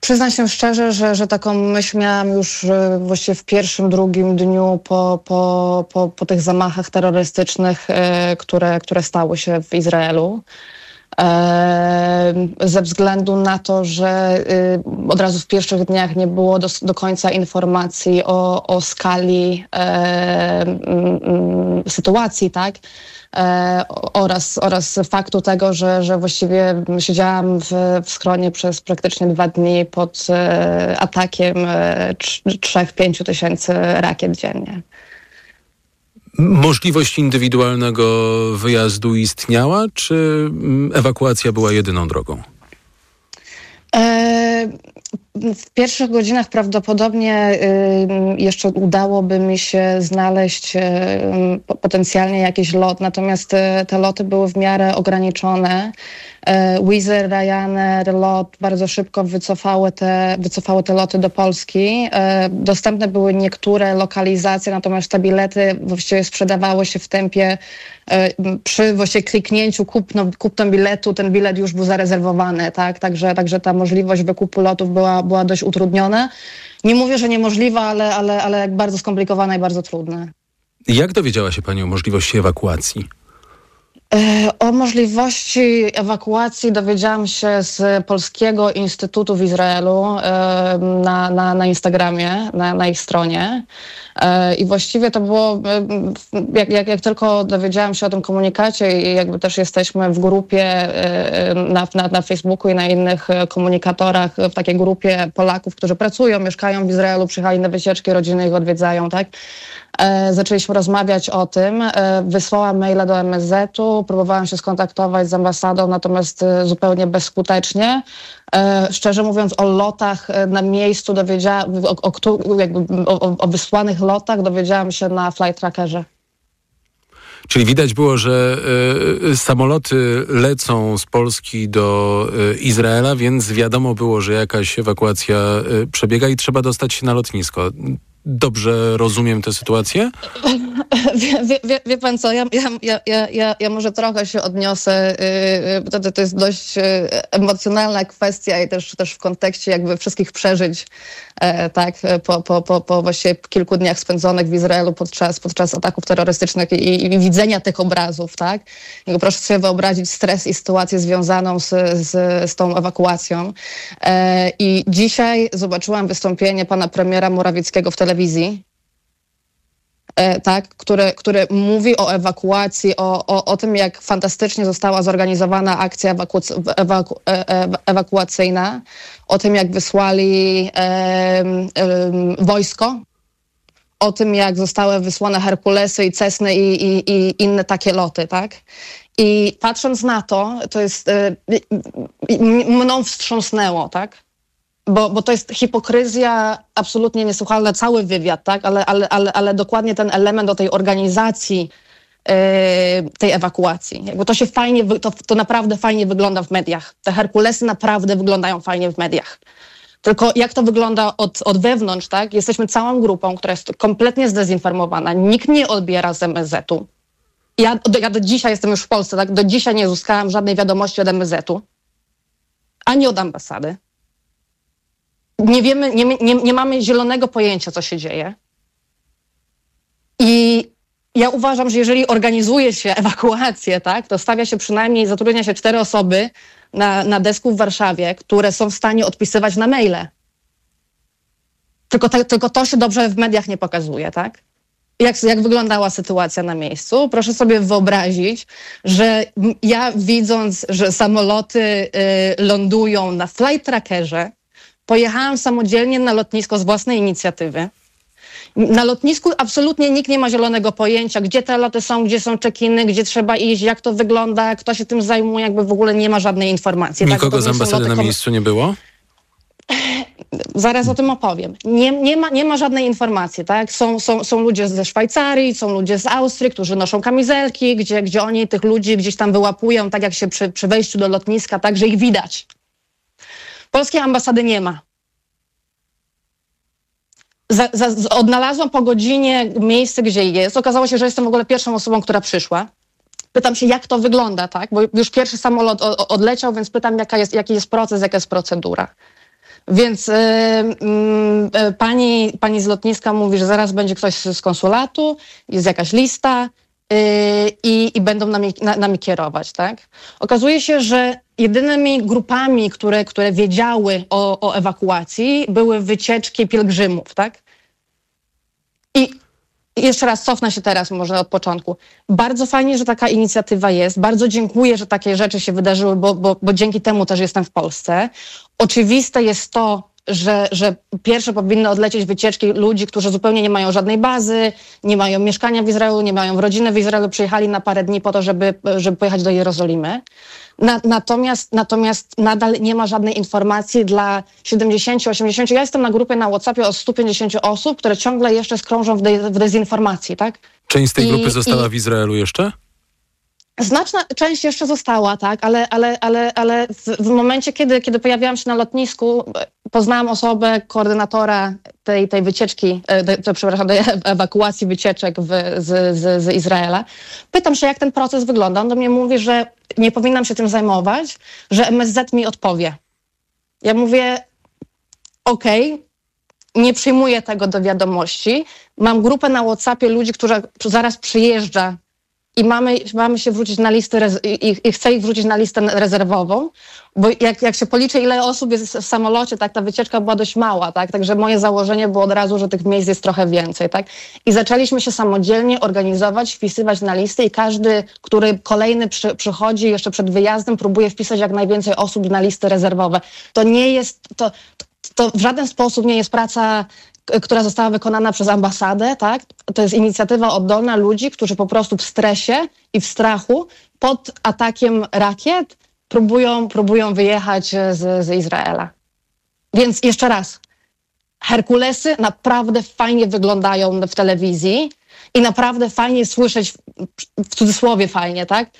Przyznam się szczerze, że, że taką myśl miałam już e, właściwie w pierwszym, drugim dniu po, po, po, po tych zamachach terrorystycznych, e, które, które stały się w Izraelu. E, ze względu na to, że y, od razu w pierwszych dniach nie było do, do końca informacji o, o skali e, mm, sytuacji, tak? E, oraz, oraz faktu tego, że, że właściwie siedziałam w, w schronie przez praktycznie dwa dni pod e, atakiem e, 3-5 tysięcy rakiet dziennie. Możliwość indywidualnego wyjazdu istniała, czy mm, ewakuacja była jedyną drogą? E, W pierwszych godzinach prawdopodobnie y, jeszcze udałoby mi się znaleźć y, po- potencjalnie jakiś lot, natomiast y, te loty były w miarę ograniczone. Wizz Air, Ryanair, LOT bardzo szybko wycofały te, wycofały te loty do Polski. Dostępne były niektóre lokalizacje, natomiast te bilety właściwie sprzedawały się w tempie przy właściwie kliknięciu kupno, kupno biletu, ten bilet już był zarezerwowany, tak? Także, także ta możliwość wykupu lotów była, była dość utrudniona. Nie mówię, że niemożliwa, ale, ale, ale bardzo skomplikowana i bardzo trudna. Jak dowiedziała się Pani o możliwości ewakuacji? E, O możliwości ewakuacji dowiedziałam się z Polskiego Instytutu w Izraelu na, na, na Instagramie, na, na ich stronie. E, I właściwie to było, jak, jak, jak tylko dowiedziałam się o tym komunikacie i jakby też jesteśmy w grupie e, na, na, na Facebooku i na innych komunikatorach, w takiej grupie Polaków, którzy pracują, mieszkają w Izraelu, przyjechali na wycieczki, rodziny ich odwiedzają, tak? E, zaczęliśmy rozmawiać o tym. E, wysłałam maila do MSZ-u, próbowałam się skontaktować z ambasadą, natomiast e, zupełnie bezskutecznie. Szczerze mówiąc, o lotach na miejscu dowiedziałam, o, o, o, o- wysłanych lotach dowiedziałam się na flight trackerze. Czyli widać było, że e, samoloty lecą z Polski do e, Izraela, więc wiadomo było, że jakaś ewakuacja e, przebiega i trzeba dostać się na lotnisko. Dobrze rozumiem tę sytuację? Wie, wie, wie, pan co, ja, ja, ja, ja, ja, może trochę się odniosę, yy, bo to, to jest dość yy, emocjonalna kwestia i też, też w kontekście jakby wszystkich przeżyć, e, tak, po, po, po, po właściwie kilku dniach spędzonych w Izraelu podczas, podczas ataków terrorystycznych i, i widzenia tych obrazów, tak. Jakby proszę sobie wyobrazić stres i sytuację związaną z, z, z tą ewakuacją. E, I dzisiaj zobaczyłam wystąpienie pana premiera Morawieckiego w telewizji, e, tak, który, który mówi o ewakuacji, o, o, o tym, jak fantastycznie została zorganizowana akcja ewaku, ewaku, e, ewakuacyjna, o tym, jak wysłali e, e, wojsko, o tym, jak zostały wysłane Herkulesy i Cessny i, i, i inne takie loty, tak? I patrząc na to, to jest, e, mną wstrząsnęło, tak? Bo, bo to jest hipokryzja absolutnie niesłuchalna, cały wywiad, tak? Ale, ale, ale, ale dokładnie ten element o tej organizacji e, tej ewakuacji. Jakby to się fajnie, to, to naprawdę fajnie wygląda w mediach. Te Herkulesy naprawdę wyglądają fajnie w mediach. Tylko jak to wygląda od, od wewnątrz, tak? Jesteśmy całą grupą, która jest kompletnie zdezinformowana. Nikt nie odbiera z MSZ-u. Ja, ja do dzisiaj jestem już w Polsce, tak? Do dzisiaj nie uzyskałam żadnej wiadomości od MSZ-u, ani od ambasady. Nie wiemy, nie, nie, nie mamy zielonego pojęcia, co się dzieje. I ja uważam, że jeżeli organizuje się ewakuację, tak, to stawia się przynajmniej, zatrudnia się cztery osoby na, na desku w Warszawie, które są w stanie odpisywać na maile. Tylko, te, tylko to się dobrze w mediach nie pokazuje, tak? Jak, jak wyglądała sytuacja na miejscu? Proszę sobie wyobrazić, że ja widząc, że samoloty y, lądują na flight trackerze, pojechałam samodzielnie na lotnisko z własnej inicjatywy. Na lotnisku absolutnie nikt nie ma zielonego pojęcia, gdzie te loty są, gdzie są check-iny, gdzie trzeba iść, jak to wygląda, kto się tym zajmuje, jakby w ogóle nie ma żadnej informacji. Nikogo tak, z ambasady na miejscu nie było? Zaraz o tym opowiem. Nie, nie, ma, nie ma żadnej informacji, tak? Są, są, są ludzie ze Szwajcarii, są ludzie z Austrii, którzy noszą kamizelki, gdzie, gdzie oni tych ludzi gdzieś tam wyłapują, tak jak się przy, przy wejściu do lotniska, tak, że ich widać. Polskiej ambasady nie ma. Za, za, odnalazłam po godzinie miejsce, gdzie jest. Okazało się, że jestem w ogóle pierwszą osobą, która przyszła. Pytam się, jak to wygląda, tak? Bo już pierwszy samolot odleciał, więc pytam, jaka jest, jaki jest proces, jaka jest procedura. Więc y, y, pani, pani z lotniska mówi, że zaraz będzie ktoś z konsulatu, jest jakaś lista y, i, i będą nami, na, nami kierować, tak? Okazuje się, że jedynymi grupami, które, które wiedziały o, o ewakuacji, były wycieczki pielgrzymów, tak? I jeszcze raz cofnę się teraz może od początku. Bardzo fajnie, że taka inicjatywa jest. Bardzo dziękuję, że takie rzeczy się wydarzyły, bo, bo, bo dzięki temu też jestem w Polsce. Oczywiste jest to, że, że pierwsze powinny odlecieć wycieczki ludzi, którzy zupełnie nie mają żadnej bazy, nie mają mieszkania w Izraelu, nie mają rodziny w Izraelu, przyjechali na parę dni po to, żeby, żeby pojechać do Jerozolimy. Na, natomiast, natomiast nadal nie ma żadnej informacji dla 70, 80. Ja jestem na grupie na WhatsAppie o 150 osób, które ciągle jeszcze skrążą w, de, w dezinformacji, tak? Część z tej grupy I, została i... w Izraelu jeszcze? Znaczna część jeszcze została, tak, ale, ale, ale, ale w, w, momencie, kiedy, kiedy pojawiłam się na lotnisku, poznałam osobę, koordynatora tej, tej wycieczki, de, przepraszam, tej ewakuacji wycieczek w, z, z, z Izraela. Pytam się, jak ten proces wygląda. On do mnie mówi, że nie powinnam się tym zajmować, że MSZ mi odpowie. Ja mówię, okej, okay, nie przyjmuję tego do wiadomości. Mam grupę na WhatsAppie ludzi, która zaraz przyjeżdża i mamy, mamy się wrzucić na listę i, i chcę ich wrzucić na listę rezerwową, bo jak, jak się policzy, ile osób jest w samolocie, tak, ta wycieczka była dość mała, tak, także moje założenie było od razu, że tych miejsc jest trochę więcej, tak, i zaczęliśmy się samodzielnie organizować, wpisywać na listy i każdy, który kolejny przy, przychodzi jeszcze przed wyjazdem, próbuje wpisać jak najwięcej osób na listy rezerwowe. To nie jest, to, to w żaden sposób nie jest praca która została wykonana przez ambasadę, tak? To jest inicjatywa oddolna ludzi, którzy po prostu w stresie i w strachu pod atakiem rakiet próbują, próbują wyjechać z, z Izraela. Więc jeszcze raz, Herkulesy naprawdę fajnie wyglądają w telewizji i naprawdę fajnie słyszeć, w cudzysłowie fajnie, tak?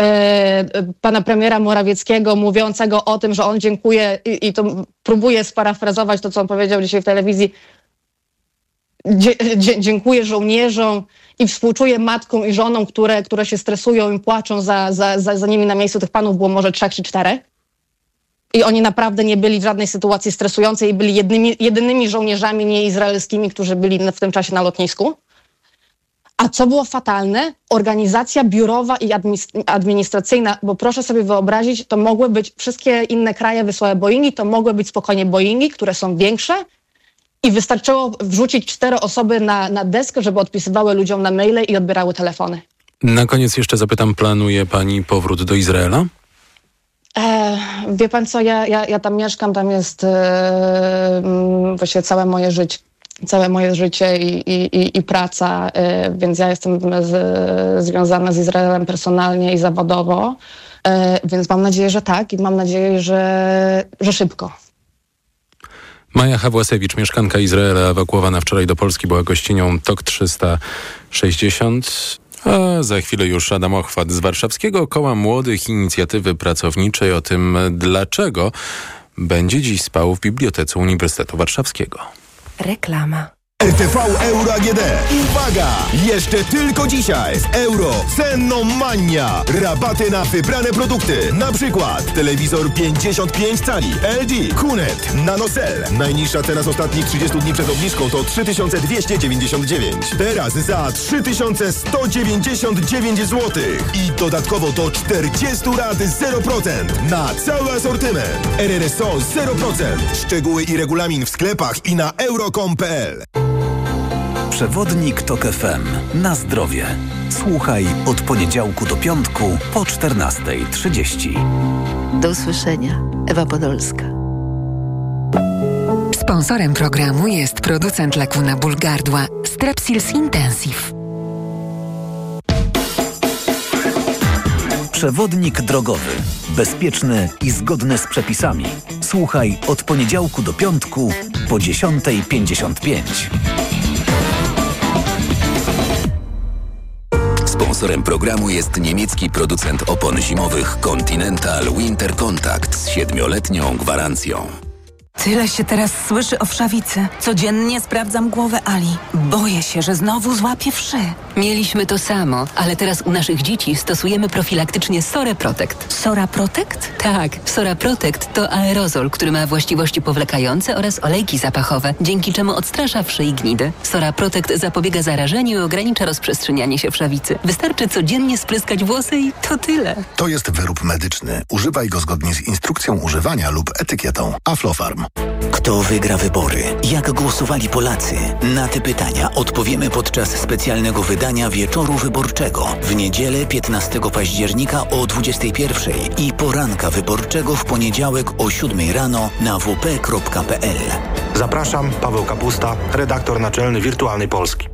E, pana premiera Morawieckiego mówiącego o tym, że on dziękuję i, i to próbuję sparafrazować to, co on powiedział dzisiaj w telewizji. Dzie, dziękuję żołnierzom i współczuję matkom i żonom, które, które się stresują i płaczą za, za, za, za nimi na miejscu. Tych panów było może trzech czy czterech. I oni naprawdę nie byli w żadnej sytuacji stresującej i byli jednymi, jedynymi żołnierzami nieizraelskimi, którzy byli w tym czasie na lotnisku. A co było fatalne? Organizacja biurowa i administracyjna, bo proszę sobie wyobrazić, to mogły być, wszystkie inne kraje wysłały Boeingi, to mogły być spokojnie Boeingi, które są większe i wystarczyło wrzucić cztery osoby na, na deskę, żeby odpisywały ludziom na maile i odbierały telefony. Na koniec jeszcze zapytam, planuje pani powrót do Izraela? E, wie pan co, ja, ja, ja tam mieszkam, tam jest e, mm, właściwie całe moje życie. Całe moje życie i, i, i, praca, e, więc ja jestem z, związana z Izraelem personalnie i zawodowo, e, więc mam nadzieję, że tak i mam nadzieję, że, że szybko. Maja Hawłasewicz, mieszkanka Izraela, ewakuowana wczoraj do Polski, była gościnią TOK 360. A za chwilę już Adam Ochwat z Warszawskiego Koła Młodych Inicjatywy Pracowniczej o tym, dlaczego będzie dziś spał w Bibliotece Uniwersytetu Warszawskiego. Reklama. RTV Euro AGD. Uwaga! Jeszcze tylko dzisiaj z Euro Cenomania. Rabaty na wybrane produkty. Na przykład telewizor 55 cali LG Kunet NanoCell. Najniższa cena z ostatnich 30 dni przed obniżką to 3299. Teraz za 3199 zł. I dodatkowo do 40 lat 0% na cały asortyment. RRSO 0%. Szczegóły i regulamin w sklepach i na euro.com.pl. Przewodnik TOK FM. Na zdrowie. Słuchaj od poniedziałku do piątku po 14.30. Do usłyszenia. Ewa Podolska. Sponsorem programu jest producent leku na ból gardła Strepsils Intensive. Przewodnik drogowy. Bezpieczny i zgodny z przepisami. Słuchaj od poniedziałku do piątku po 10.55. Sponsorem programu jest niemiecki producent opon zimowych Continental Winter Contact z siedmioletnią gwarancją. Tyle się teraz słyszy o wszawicy. Codziennie sprawdzam głowę Ali. Boję się, że znowu złapię wszy. Mieliśmy to samo, ale teraz u naszych dzieci stosujemy profilaktycznie Sora Protect. Sora Protect? Tak, Sora Protect to aerozol, który ma właściwości powlekające oraz olejki zapachowe, dzięki czemu odstrasza wszy i gnidy. Sora Protect zapobiega zarażeniu i ogranicza rozprzestrzenianie się wszawicy. Wystarczy codziennie spryskać włosy i to tyle. To jest wyrób medyczny. Używaj go zgodnie z instrukcją używania lub etykietą. Aflofarm. Kto wygra wybory? Jak głosowali Polacy? Na te pytania odpowiemy podczas specjalnego wydania Wieczoru Wyborczego w niedzielę 15 października o 21 i poranka wyborczego w poniedziałek o 7 rano na wp.pl. Zapraszam, Paweł Kapusta, redaktor naczelny Wirtualnej Polski.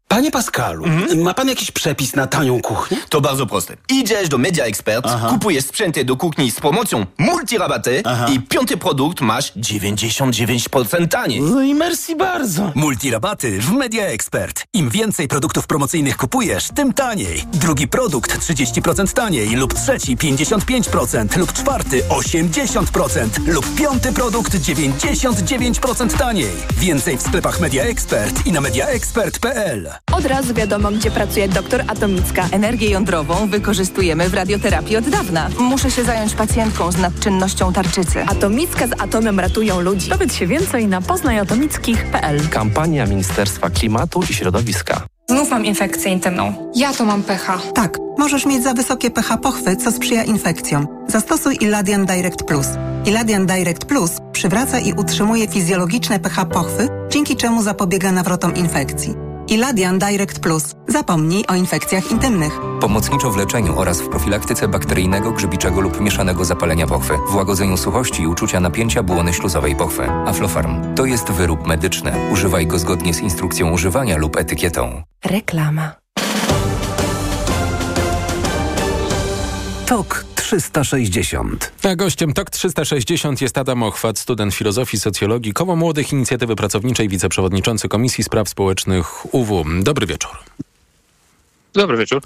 Panie Pascalu, ma pan jakiś przepis na tanią kuchnię? To bardzo proste. Idziesz do Media Expert, Aha. kupujesz sprzęty do kuchni z promocją multirabaty Aha. i piąty produkt masz 99% taniej. No i merci bardzo. Multirabaty w Media Expert. Im więcej produktów promocyjnych kupujesz, tym taniej. Drugi produkt 30% taniej lub trzeci 55% lub czwarty 80% lub piąty produkt 99% taniej. Więcej w sklepach Media Expert i na mediaexpert.pl. Od razu wiadomo, gdzie pracuje doktor Atomicka. Energię jądrową wykorzystujemy w radioterapii od dawna. Muszę się zająć pacjentką z nadczynnością tarczycy. Atomicka z atomem ratują ludzi. Dowiedz się więcej na poznajatomickich.pl Kampania Ministerstwa Klimatu i Środowiska. Znów mam infekcję intymną. Ja to mam pH. Tak, możesz mieć za wysokie pH pochwy, co sprzyja infekcjom. Zastosuj Iladian Direct Plus. Iladian Direct Plus przywraca i utrzymuje fizjologiczne pH pochwy, dzięki czemu zapobiega nawrotom infekcji. Iladian Direct Plus. Zapomnij o infekcjach intymnych. Pomocniczo w leczeniu oraz w profilaktyce bakteryjnego, grzybiczego lub mieszanego zapalenia pochwy, w łagodzeniu suchości i uczucia napięcia błony śluzowej pochwy. Aflofarm to jest wyrób medyczny. Używaj go zgodnie z instrukcją używania lub etykietą. Reklama. TOK 360. A gościem TOK 360 jest Adam Ochwat, student filozofii, socjologii, Koło Młodych Inicjatywy Pracowniczej, wiceprzewodniczący Komisji Spraw Społecznych UW. Dobry wieczór. Dobry wieczór.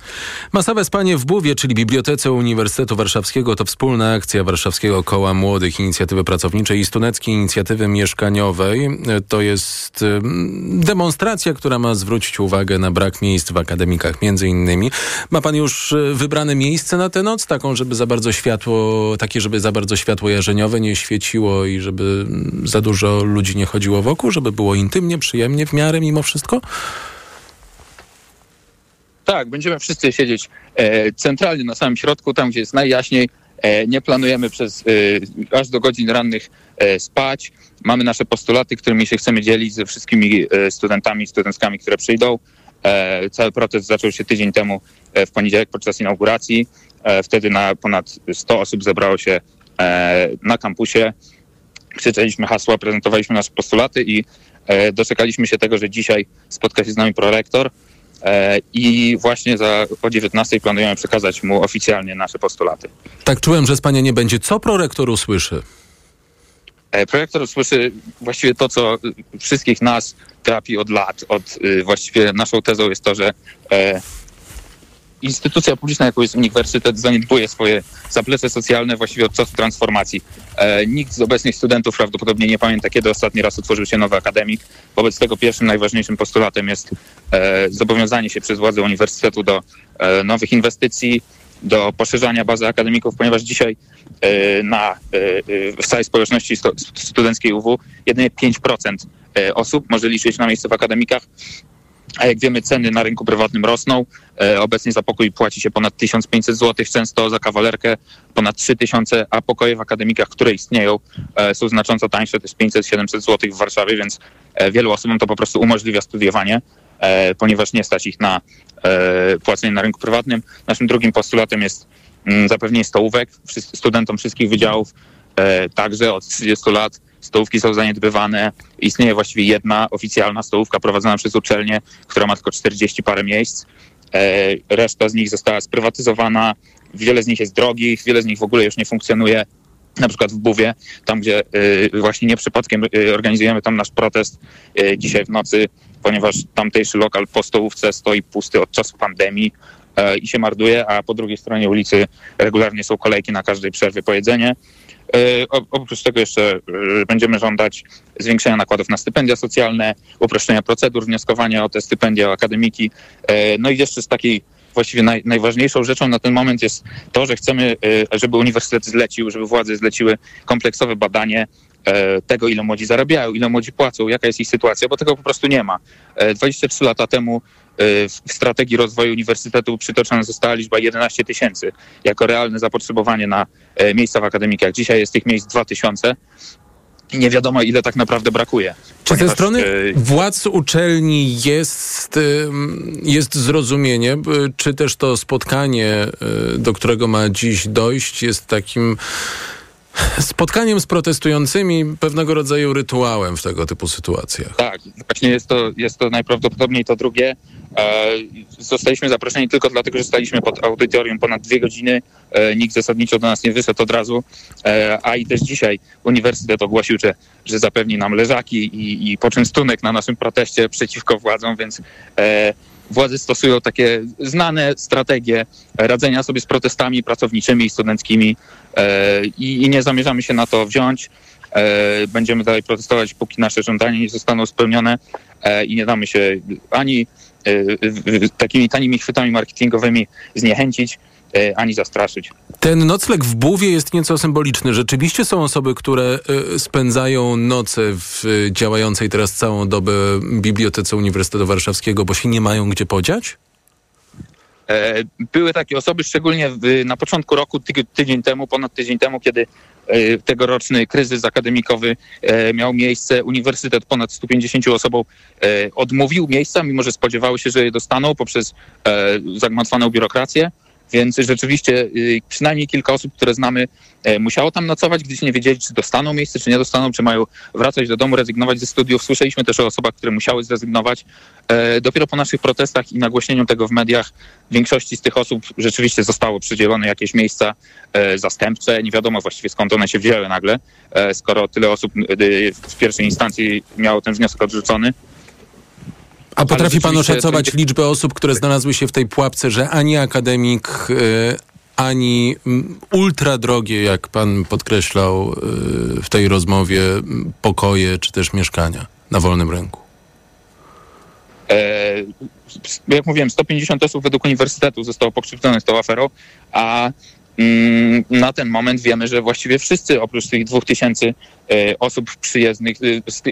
Masowe spanie w Buwie, czyli Bibliotece Uniwersytetu Warszawskiego, to wspólna akcja Warszawskiego Koła Młodych Inicjatywy Pracowniczej i Studentskiej Inicjatywy Mieszkaniowej. To jest demonstracja, która ma zwrócić uwagę na brak miejsc w akademikach, między innymi. Ma pan już e, wybrane miejsce na tę noc, taką, żeby za bardzo światło, takie, żeby za bardzo światło jarzeniowe nie świeciło i żeby za dużo ludzi nie chodziło wokół, żeby było intymnie, przyjemnie w miarę mimo wszystko? Tak, będziemy wszyscy siedzieć e, centralnie na samym środku, tam gdzie jest najjaśniej. E, nie planujemy przez e, aż do godzin rannych e, spać. Mamy nasze postulaty, którymi się chcemy dzielić ze wszystkimi e, studentami, studentkami, które przyjdą. E, cały protest zaczął się tydzień temu w poniedziałek podczas inauguracji. Wtedy na ponad 100 osób zebrało się na kampusie. Krzyczeliśmy hasła, prezentowaliśmy nasze postulaty i doczekaliśmy się tego, że dzisiaj spotka się z nami prorektor I właśnie za, o 19 planujemy przekazać mu oficjalnie nasze postulaty. Tak czułem, że z Pania nie będzie. Co prorektor usłyszy? E, prorektor usłyszy właściwie to, co wszystkich nas trapi od lat. Od, y, właściwie naszą tezą jest to, że e, instytucja publiczna, jaką jest uniwersytet, zaniedbuje swoje zaplecze socjalne właściwie od czasu transformacji. E, nikt z obecnych studentów prawdopodobnie nie pamięta, kiedy ostatni raz otworzył się nowy akademik. Wobec tego pierwszym najważniejszym postulatem jest e, zobowiązanie się przez władze uniwersytetu do e, nowych inwestycji, do poszerzania bazy akademików, ponieważ dzisiaj e, na, e, w całej społeczności studenckiej UW jedynie 5% e, osób może liczyć na miejsce w akademikach. A jak wiemy, ceny na rynku prywatnym rosną. E, obecnie za pokój płaci się ponad 1500 zł, często za kawalerkę ponad 3000, a pokoje w akademikach, które istnieją, e, są znacząco tańsze, to jest 500-700 zł w Warszawie, więc e, wielu osobom to po prostu umożliwia studiowanie, ponieważ nie stać ich na płacenie na rynku prywatnym. Naszym drugim postulatem jest mm, zapewnienie stołówek studentom wszystkich wydziałów, także od 30 lat stołówki są zaniedbywane. Istnieje właściwie jedna oficjalna stołówka prowadzona przez uczelnię, która ma tylko 40 parę miejsc. E, reszta z nich została sprywatyzowana. Wiele z nich jest drogich, wiele z nich w ogóle już nie funkcjonuje. Na przykład w Buwie, tam gdzie e, właśnie nie przypadkiem e, organizujemy tam nasz protest dzisiaj w nocy, ponieważ tamtejszy lokal po stołówce stoi pusty od czasu pandemii i się marduje, a po drugiej stronie ulicy regularnie są kolejki na każdej przerwie po jedzenie. E, oprócz tego jeszcze e, będziemy żądać zwiększenia nakładów na stypendia socjalne, uproszczenia procedur wnioskowania o te stypendia, akademiki. E, no i jeszcze z takiej właściwie naj, najważniejszą rzeczą na ten moment jest to, że chcemy, żeby uniwersytet zlecił, żeby władze zleciły kompleksowe badanie tego, ile młodzi zarabiają, ile młodzi płacą, jaka jest ich sytuacja, bo tego po prostu nie ma. 23 lata temu Y, w strategii rozwoju uniwersytetu przytoczona została liczba 11 tysięcy jako realne zapotrzebowanie na e, miejsca w akademikach. Dzisiaj jest tych miejsc 2000 i nie wiadomo, ile tak naprawdę brakuje. Czy ze strony e, władz uczelni jest, jest zrozumienie, czy też to spotkanie, e, do którego ma dziś dojść, jest takim spotkaniem z protestującymi pewnego rodzaju rytuałem w tego typu sytuacjach. Tak, właśnie jest to, jest to najprawdopodobniej to drugie. E, zostaliśmy zaproszeni tylko dlatego, że staliśmy pod audytorium ponad dwie godziny. E, nikt zasadniczo do nas nie wyszedł od razu, e, a i też dzisiaj uniwersytet ogłosił, że, że zapewni nam leżaki i, i poczęstunek na naszym proteście przeciwko władzom, więc władze stosują takie znane strategie radzenia sobie z protestami pracowniczymi i studenckimi i, i nie zamierzamy się na to wziąć. Będziemy dalej protestować, póki nasze żądania nie zostaną spełnione i nie damy się ani takimi tanimi chwytami marketingowymi zniechęcić ani zastraszyć. Ten nocleg w Buwie jest nieco symboliczny. Rzeczywiście są osoby, które y, spędzają noce w działającej teraz całą dobę Bibliotece Uniwersytetu Warszawskiego, bo się nie mają gdzie podziać? E, były takie osoby, szczególnie na początku roku, tydzień temu, ponad tydzień temu, kiedy e, tegoroczny kryzys akademikowy e, miał miejsce. Uniwersytet ponad 150 osobom odmówił miejsca, mimo że spodziewały się, że je dostaną poprzez zagmatwaną biurokrację. Więc rzeczywiście y, przynajmniej kilka osób, które znamy, e, musiało tam nocować, gdyż nie wiedzieli, czy dostaną miejsce, czy nie dostaną, czy mają wracać do domu, rezygnować ze studiów. Słyszeliśmy też o osobach, które musiały zrezygnować. E, dopiero po naszych protestach i nagłośnieniu tego w mediach większości z tych osób rzeczywiście zostało przydzielone jakieś miejsca e, zastępcze. Nie wiadomo właściwie skąd one się wzięły nagle, skoro tyle osób w pierwszej instancji miało ten wniosek odrzucony. A potrafi pan oszacować liczbę osób, które znalazły się w tej pułapce, że ani akademik, y, ani mm, ultra drogie, jak pan podkreślał y, w tej rozmowie, m, pokoje czy też mieszkania na wolnym rynku? E, jak mówiłem, 150 osób według uniwersytetu zostało pokrzywdzonych tą aferą, a mm, na ten moment wiemy, że właściwie wszyscy oprócz tych 2000 e, osób przyjezdnych,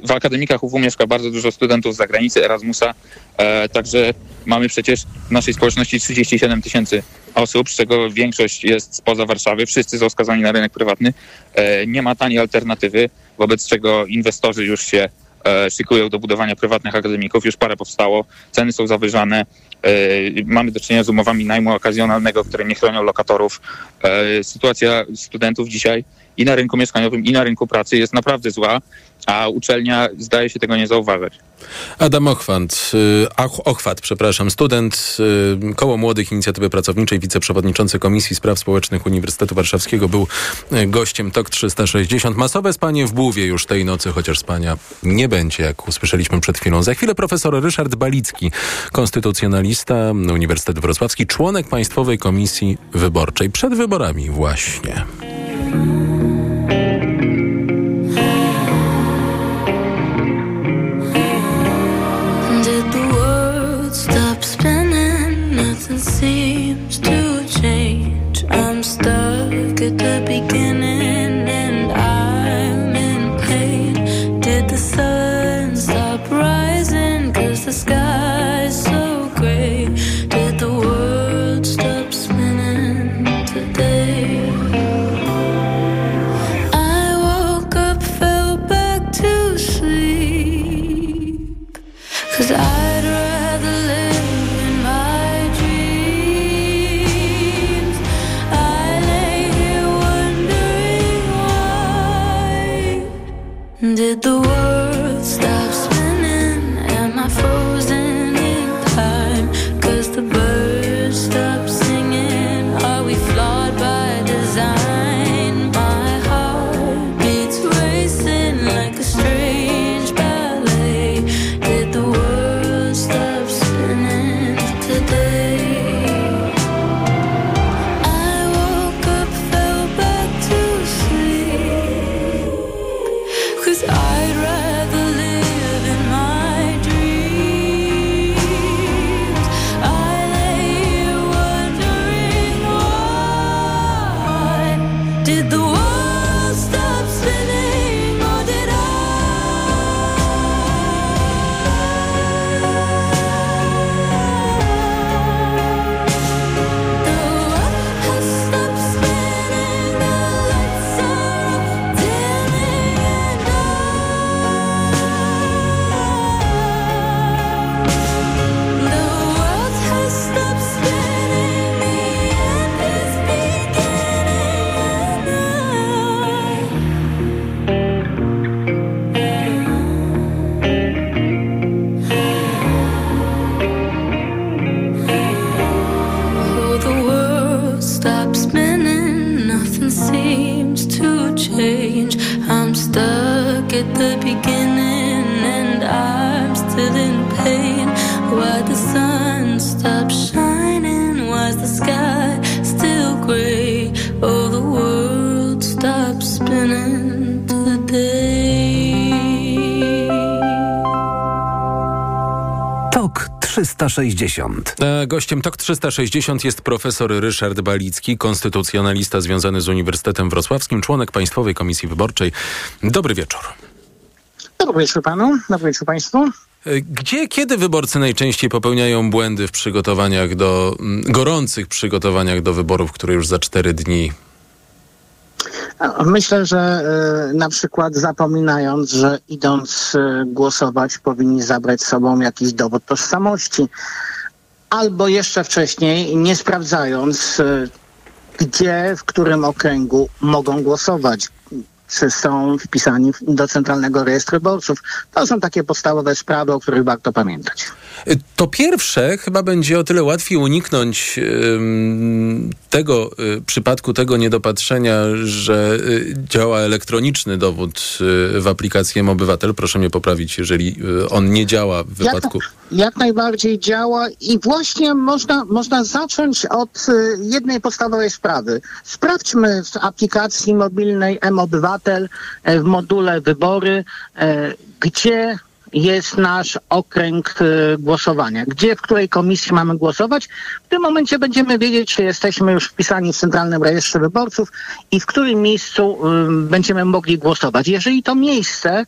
e, w akademikach UW mieszka bardzo dużo studentów z zagranicy, Erasmusa, e, także mamy przecież w naszej społeczności 37 tysięcy osób, z czego większość jest spoza Warszawy, wszyscy są skazani na rynek prywatny. Nie ma taniej alternatywy, wobec czego inwestorzy już się szykują do budowania prywatnych akademików, już parę powstało, ceny są zawyżane, e, mamy do czynienia z umowami najmu okazjonalnego, które nie chronią lokatorów. E, Sytuacja studentów dzisiaj i na rynku mieszkaniowym, i na rynku pracy jest naprawdę zła, a uczelnia zdaje się tego nie zauważać. Adam Ochwat, y, Ochwat, przepraszam, student y, Koło Młodych Inicjatywy Pracowniczej, wiceprzewodniczący Komisji Spraw Społecznych Uniwersytetu Warszawskiego, był y, gościem TOK 360. Masowe spanie w Buwie już tej nocy, chociaż spania nie będzie, jak usłyszeliśmy przed chwilą. Za chwilę profesor Ryszard Balicki, konstytucjonalista, Uniwersytet Wrocławski, członek Państwowej Komisji Wyborczej. Przed wyborami właśnie. 360. A Gościem TOK 360 jest profesor Ryszard Balicki, konstytucjonalista związany z Uniwersytetem Wrocławskim, członek Państwowej Komisji Wyborczej. Dobry wieczór. Dobry wieczór panu, dobry wieczór państwu. E, Gdzie, kiedy wyborcy najczęściej popełniają błędy w przygotowaniach do, gorących przygotowaniach do wyborów, które już za cztery dni Myślę, że e, na przykład zapominając, że idąc e, głosować powinni zabrać z sobą jakiś dowód tożsamości. Albo jeszcze wcześniej, nie sprawdzając, e, gdzie, w którym okręgu mogą głosować. Są wpisani do Centralnego Rejestru Wyborców. To są takie podstawowe sprawy, o których warto pamiętać. To pierwsze chyba będzie o tyle łatwiej uniknąć ym, tego y, przypadku, tego niedopatrzenia, że y, działa elektroniczny dowód y, w aplikacji M-Obywatel. Proszę mnie poprawić, jeżeli on nie działa w wypadku. Jak, jak najbardziej działa i właśnie można, można zacząć od jednej podstawowej sprawy. Sprawdźmy w aplikacji mobilnej M-Obywatel e, w module wybory, e, gdzie jest nasz okręg e, głosowania. Gdzie, w której komisji mamy głosować? W tym momencie będziemy wiedzieć, czy jesteśmy już wpisani w Centralnym Rejestrze Wyborców i w którym miejscu będziemy mogli głosować. Jeżeli to miejsce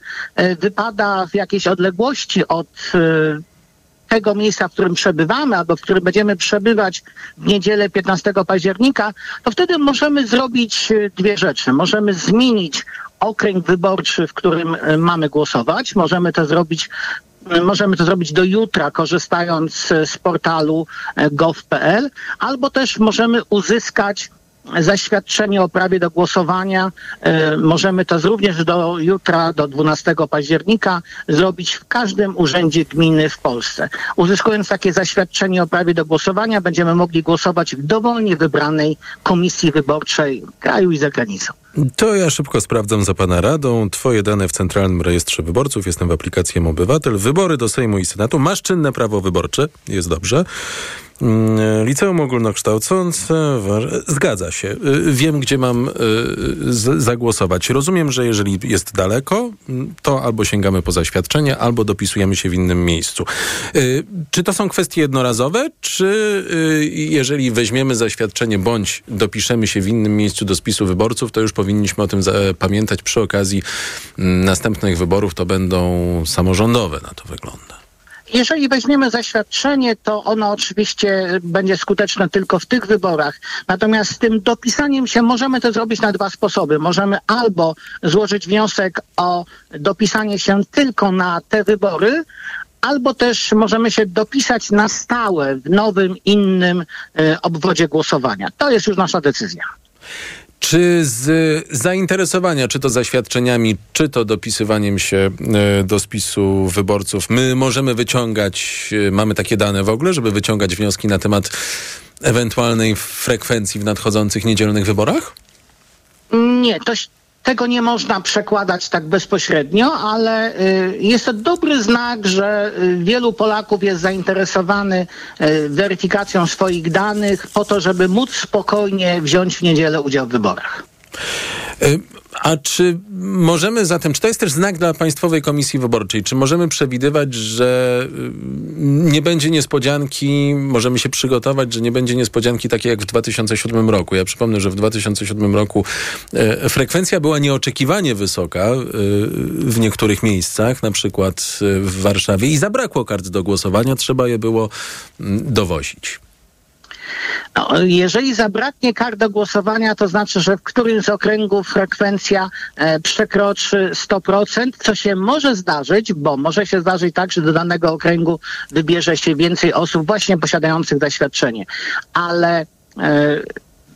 wypada w jakiejś odległości od tego miejsca, w którym przebywamy, albo w którym będziemy przebywać w niedzielę 15 października, to wtedy możemy zrobić e, dwie rzeczy. Możemy zmienić okręg wyborczy, w którym e, mamy głosować. Możemy to zrobić e, Możemy to zrobić do jutra, korzystając z portalu gov.pl, albo też możemy uzyskać zaświadczenie o prawie do głosowania. E, Możemy to również do jutra, do 12 października zrobić w każdym urzędzie gminy w Polsce. Uzyskując takie zaświadczenie o prawie do głosowania, będziemy mogli głosować w dowolnie wybranej komisji wyborczej kraju i za granicą. To ja szybko sprawdzam za Pana radą. Twoje dane w Centralnym Rejestrze Wyborców. Jestem w aplikacji Obywatel. Wybory do Sejmu i Senatu. Masz czynne prawo wyborcze. Jest dobrze. Mm, Liceum ogólnokształcące. Zgadza się. Y, Wiem, gdzie mam y, zagłosować. Rozumiem, że jeżeli jest daleko, mm, to albo sięgamy po zaświadczenie, albo dopisujemy się w innym miejscu. Y, Czy to są kwestie jednorazowe, czy jeżeli weźmiemy zaświadczenie, bądź dopiszemy się w innym miejscu do spisu wyborców, to już powinniśmy o tym pamiętać przy okazji mm, następnych wyborów, to będą samorządowe, na to wygląda. Jeżeli weźmiemy zaświadczenie, to ono oczywiście będzie skuteczne tylko w tych wyborach. Natomiast z tym dopisaniem się możemy to zrobić na dwa sposoby. Możemy albo złożyć wniosek o dopisanie się tylko na te wybory, albo też możemy się dopisać na stałe w nowym, innym e, obwodzie głosowania. To jest już nasza decyzja. Czy z zainteresowania, czy to zaświadczeniami, czy to dopisywaniem się e, do spisu wyborców, my możemy wyciągać, e, mamy takie dane w ogóle, żeby wyciągać wnioski na temat ewentualnej frekwencji w nadchodzących niedzielnych wyborach? Nie, to, tego nie można przekładać tak bezpośrednio, ale y, jest to dobry znak, że y, wielu Polaków jest zainteresowany y, weryfikacją swoich danych po to, żeby móc spokojnie wziąć w niedzielę udział w wyborach. Y, A czy możemy zatem, czy to jest też znak dla Państwowej Komisji Wyborczej, czy możemy przewidywać, że y, nie będzie niespodzianki, możemy się przygotować, że nie będzie niespodzianki takiej jak w 2007 roku? Ja przypomnę, że w 2007 roku e, frekwencja była nieoczekiwanie wysoka w niektórych miejscach, na przykład w Warszawie i zabrakło kart do głosowania, trzeba je było mm, dowozić. Jeżeli zabraknie kart do głosowania, to znaczy, że w którymś z okręgów frekwencja e, przekroczy 100%, co się może zdarzyć, bo może się zdarzyć tak, że do danego okręgu wybierze się więcej osób właśnie posiadających doświadczenie. Ale e,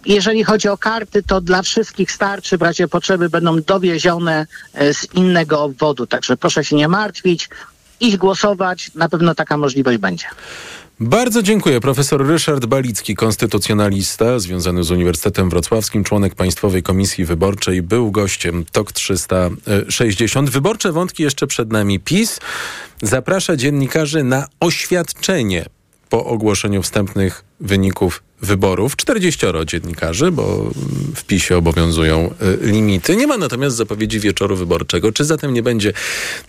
jeżeli chodzi o karty, to dla wszystkich starczy, w razie potrzeby będą dowiezione e, z innego obwodu. Także proszę się nie martwić, iść głosować, na pewno taka możliwość będzie. Bardzo dziękuję. Profesor Ryszard Balicki, konstytucjonalista związany z Uniwersytetem Wrocławskim, członek Państwowej Komisji Wyborczej, był gościem TOK 360. Wyborcze wątki jeszcze przed nami. PiS zaprasza dziennikarzy na oświadczenie po ogłoszeniu wstępnych wyników wyborów. 40 dziennikarzy, bo w PiSie obowiązują y, limity. Nie ma natomiast zapowiedzi wieczoru wyborczego. Czy zatem nie będzie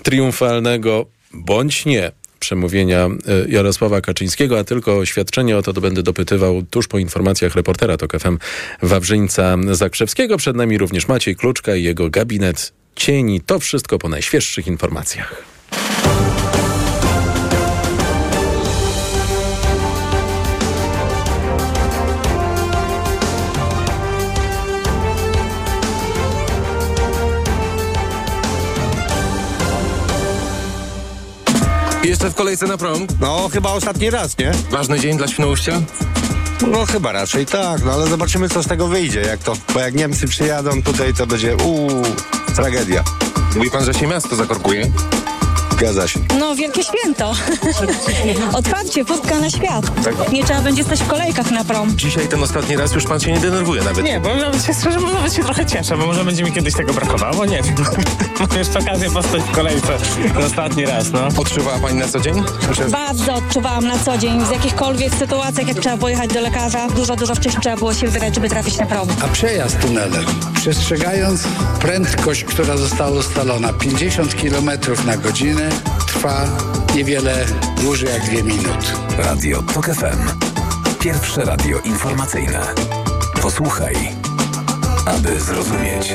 triumfalnego bądź nie przemówienia y, Jarosława Kaczyńskiego, a tylko oświadczenie o to, to będę dopytywał tuż po informacjach reportera TOK FM Wawrzyńca Zakrzewskiego. Przed nami również Maciej Kluczka i jego gabinet cieni. To wszystko po najświeższych informacjach. Jeszcze w kolejce na prom? No, chyba ostatni raz, nie? Ważny dzień dla Świnoujścia? No chyba raczej tak, no ale zobaczymy co z tego wyjdzie, jak to, bo jak Niemcy przyjadą tutaj, to będzie uuu, tragedia. Mówi pan, że się miasto zakorkuje? Zgadza się. No, wielkie święto. Otwarcie, furtka na świat. Nie trzeba będzie stać w kolejkach na prom. Dzisiaj ten ostatni raz już pan się nie denerwuje nawet. Nie, bo nawet się szczerze nawet się trochę cieszę, bo może będzie mi kiedyś tego brakowało, nie wiem. Mam jeszcze okazję postać w kolejce ostatni raz, no. Odczuwała pani na co dzień? Myślę, że- Bardzo odczuwałam na co dzień w jakichkolwiek sytuacjach, jak trzeba było jechać do lekarza. Dużo, dużo wcześniej trzeba było się wybierać, żeby trafić na prom. A przejazd tunelem, przestrzegając prędkość, która została ustalona 50 km na godzinę, trwa niewiele dłużej jak dwie minuty. Radio TOK FM. Pierwsze radio informacyjne. Posłuchaj, aby zrozumieć.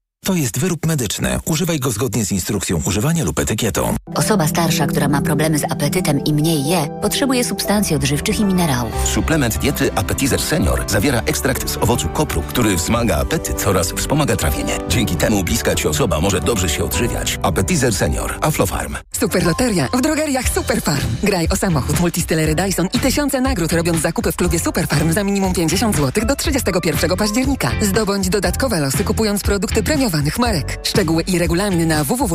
To jest wyrób medyczny. Używaj go zgodnie z instrukcją używania lub etykietą. Osoba starsza, która ma problemy z apetytem i mniej je, potrzebuje substancji odżywczych i minerałów. Suplement diety Appetizer Senior zawiera ekstrakt z owocu kopru, który wzmaga apetyt oraz wspomaga trawienie. Dzięki temu bliska Ci osoba może dobrze się odżywiać. Appetizer Senior. Aflofarm. Super Loteria w drogeriach Superfarm. Graj o samochód multistylery Dyson i tysiące nagród robiąc zakupy w klubie Superfarm za minimum 50 zł do 31 października. Zdobądź dodatkowe losy kupując produkty premiowanych marek. Szczegóły i regulamin na www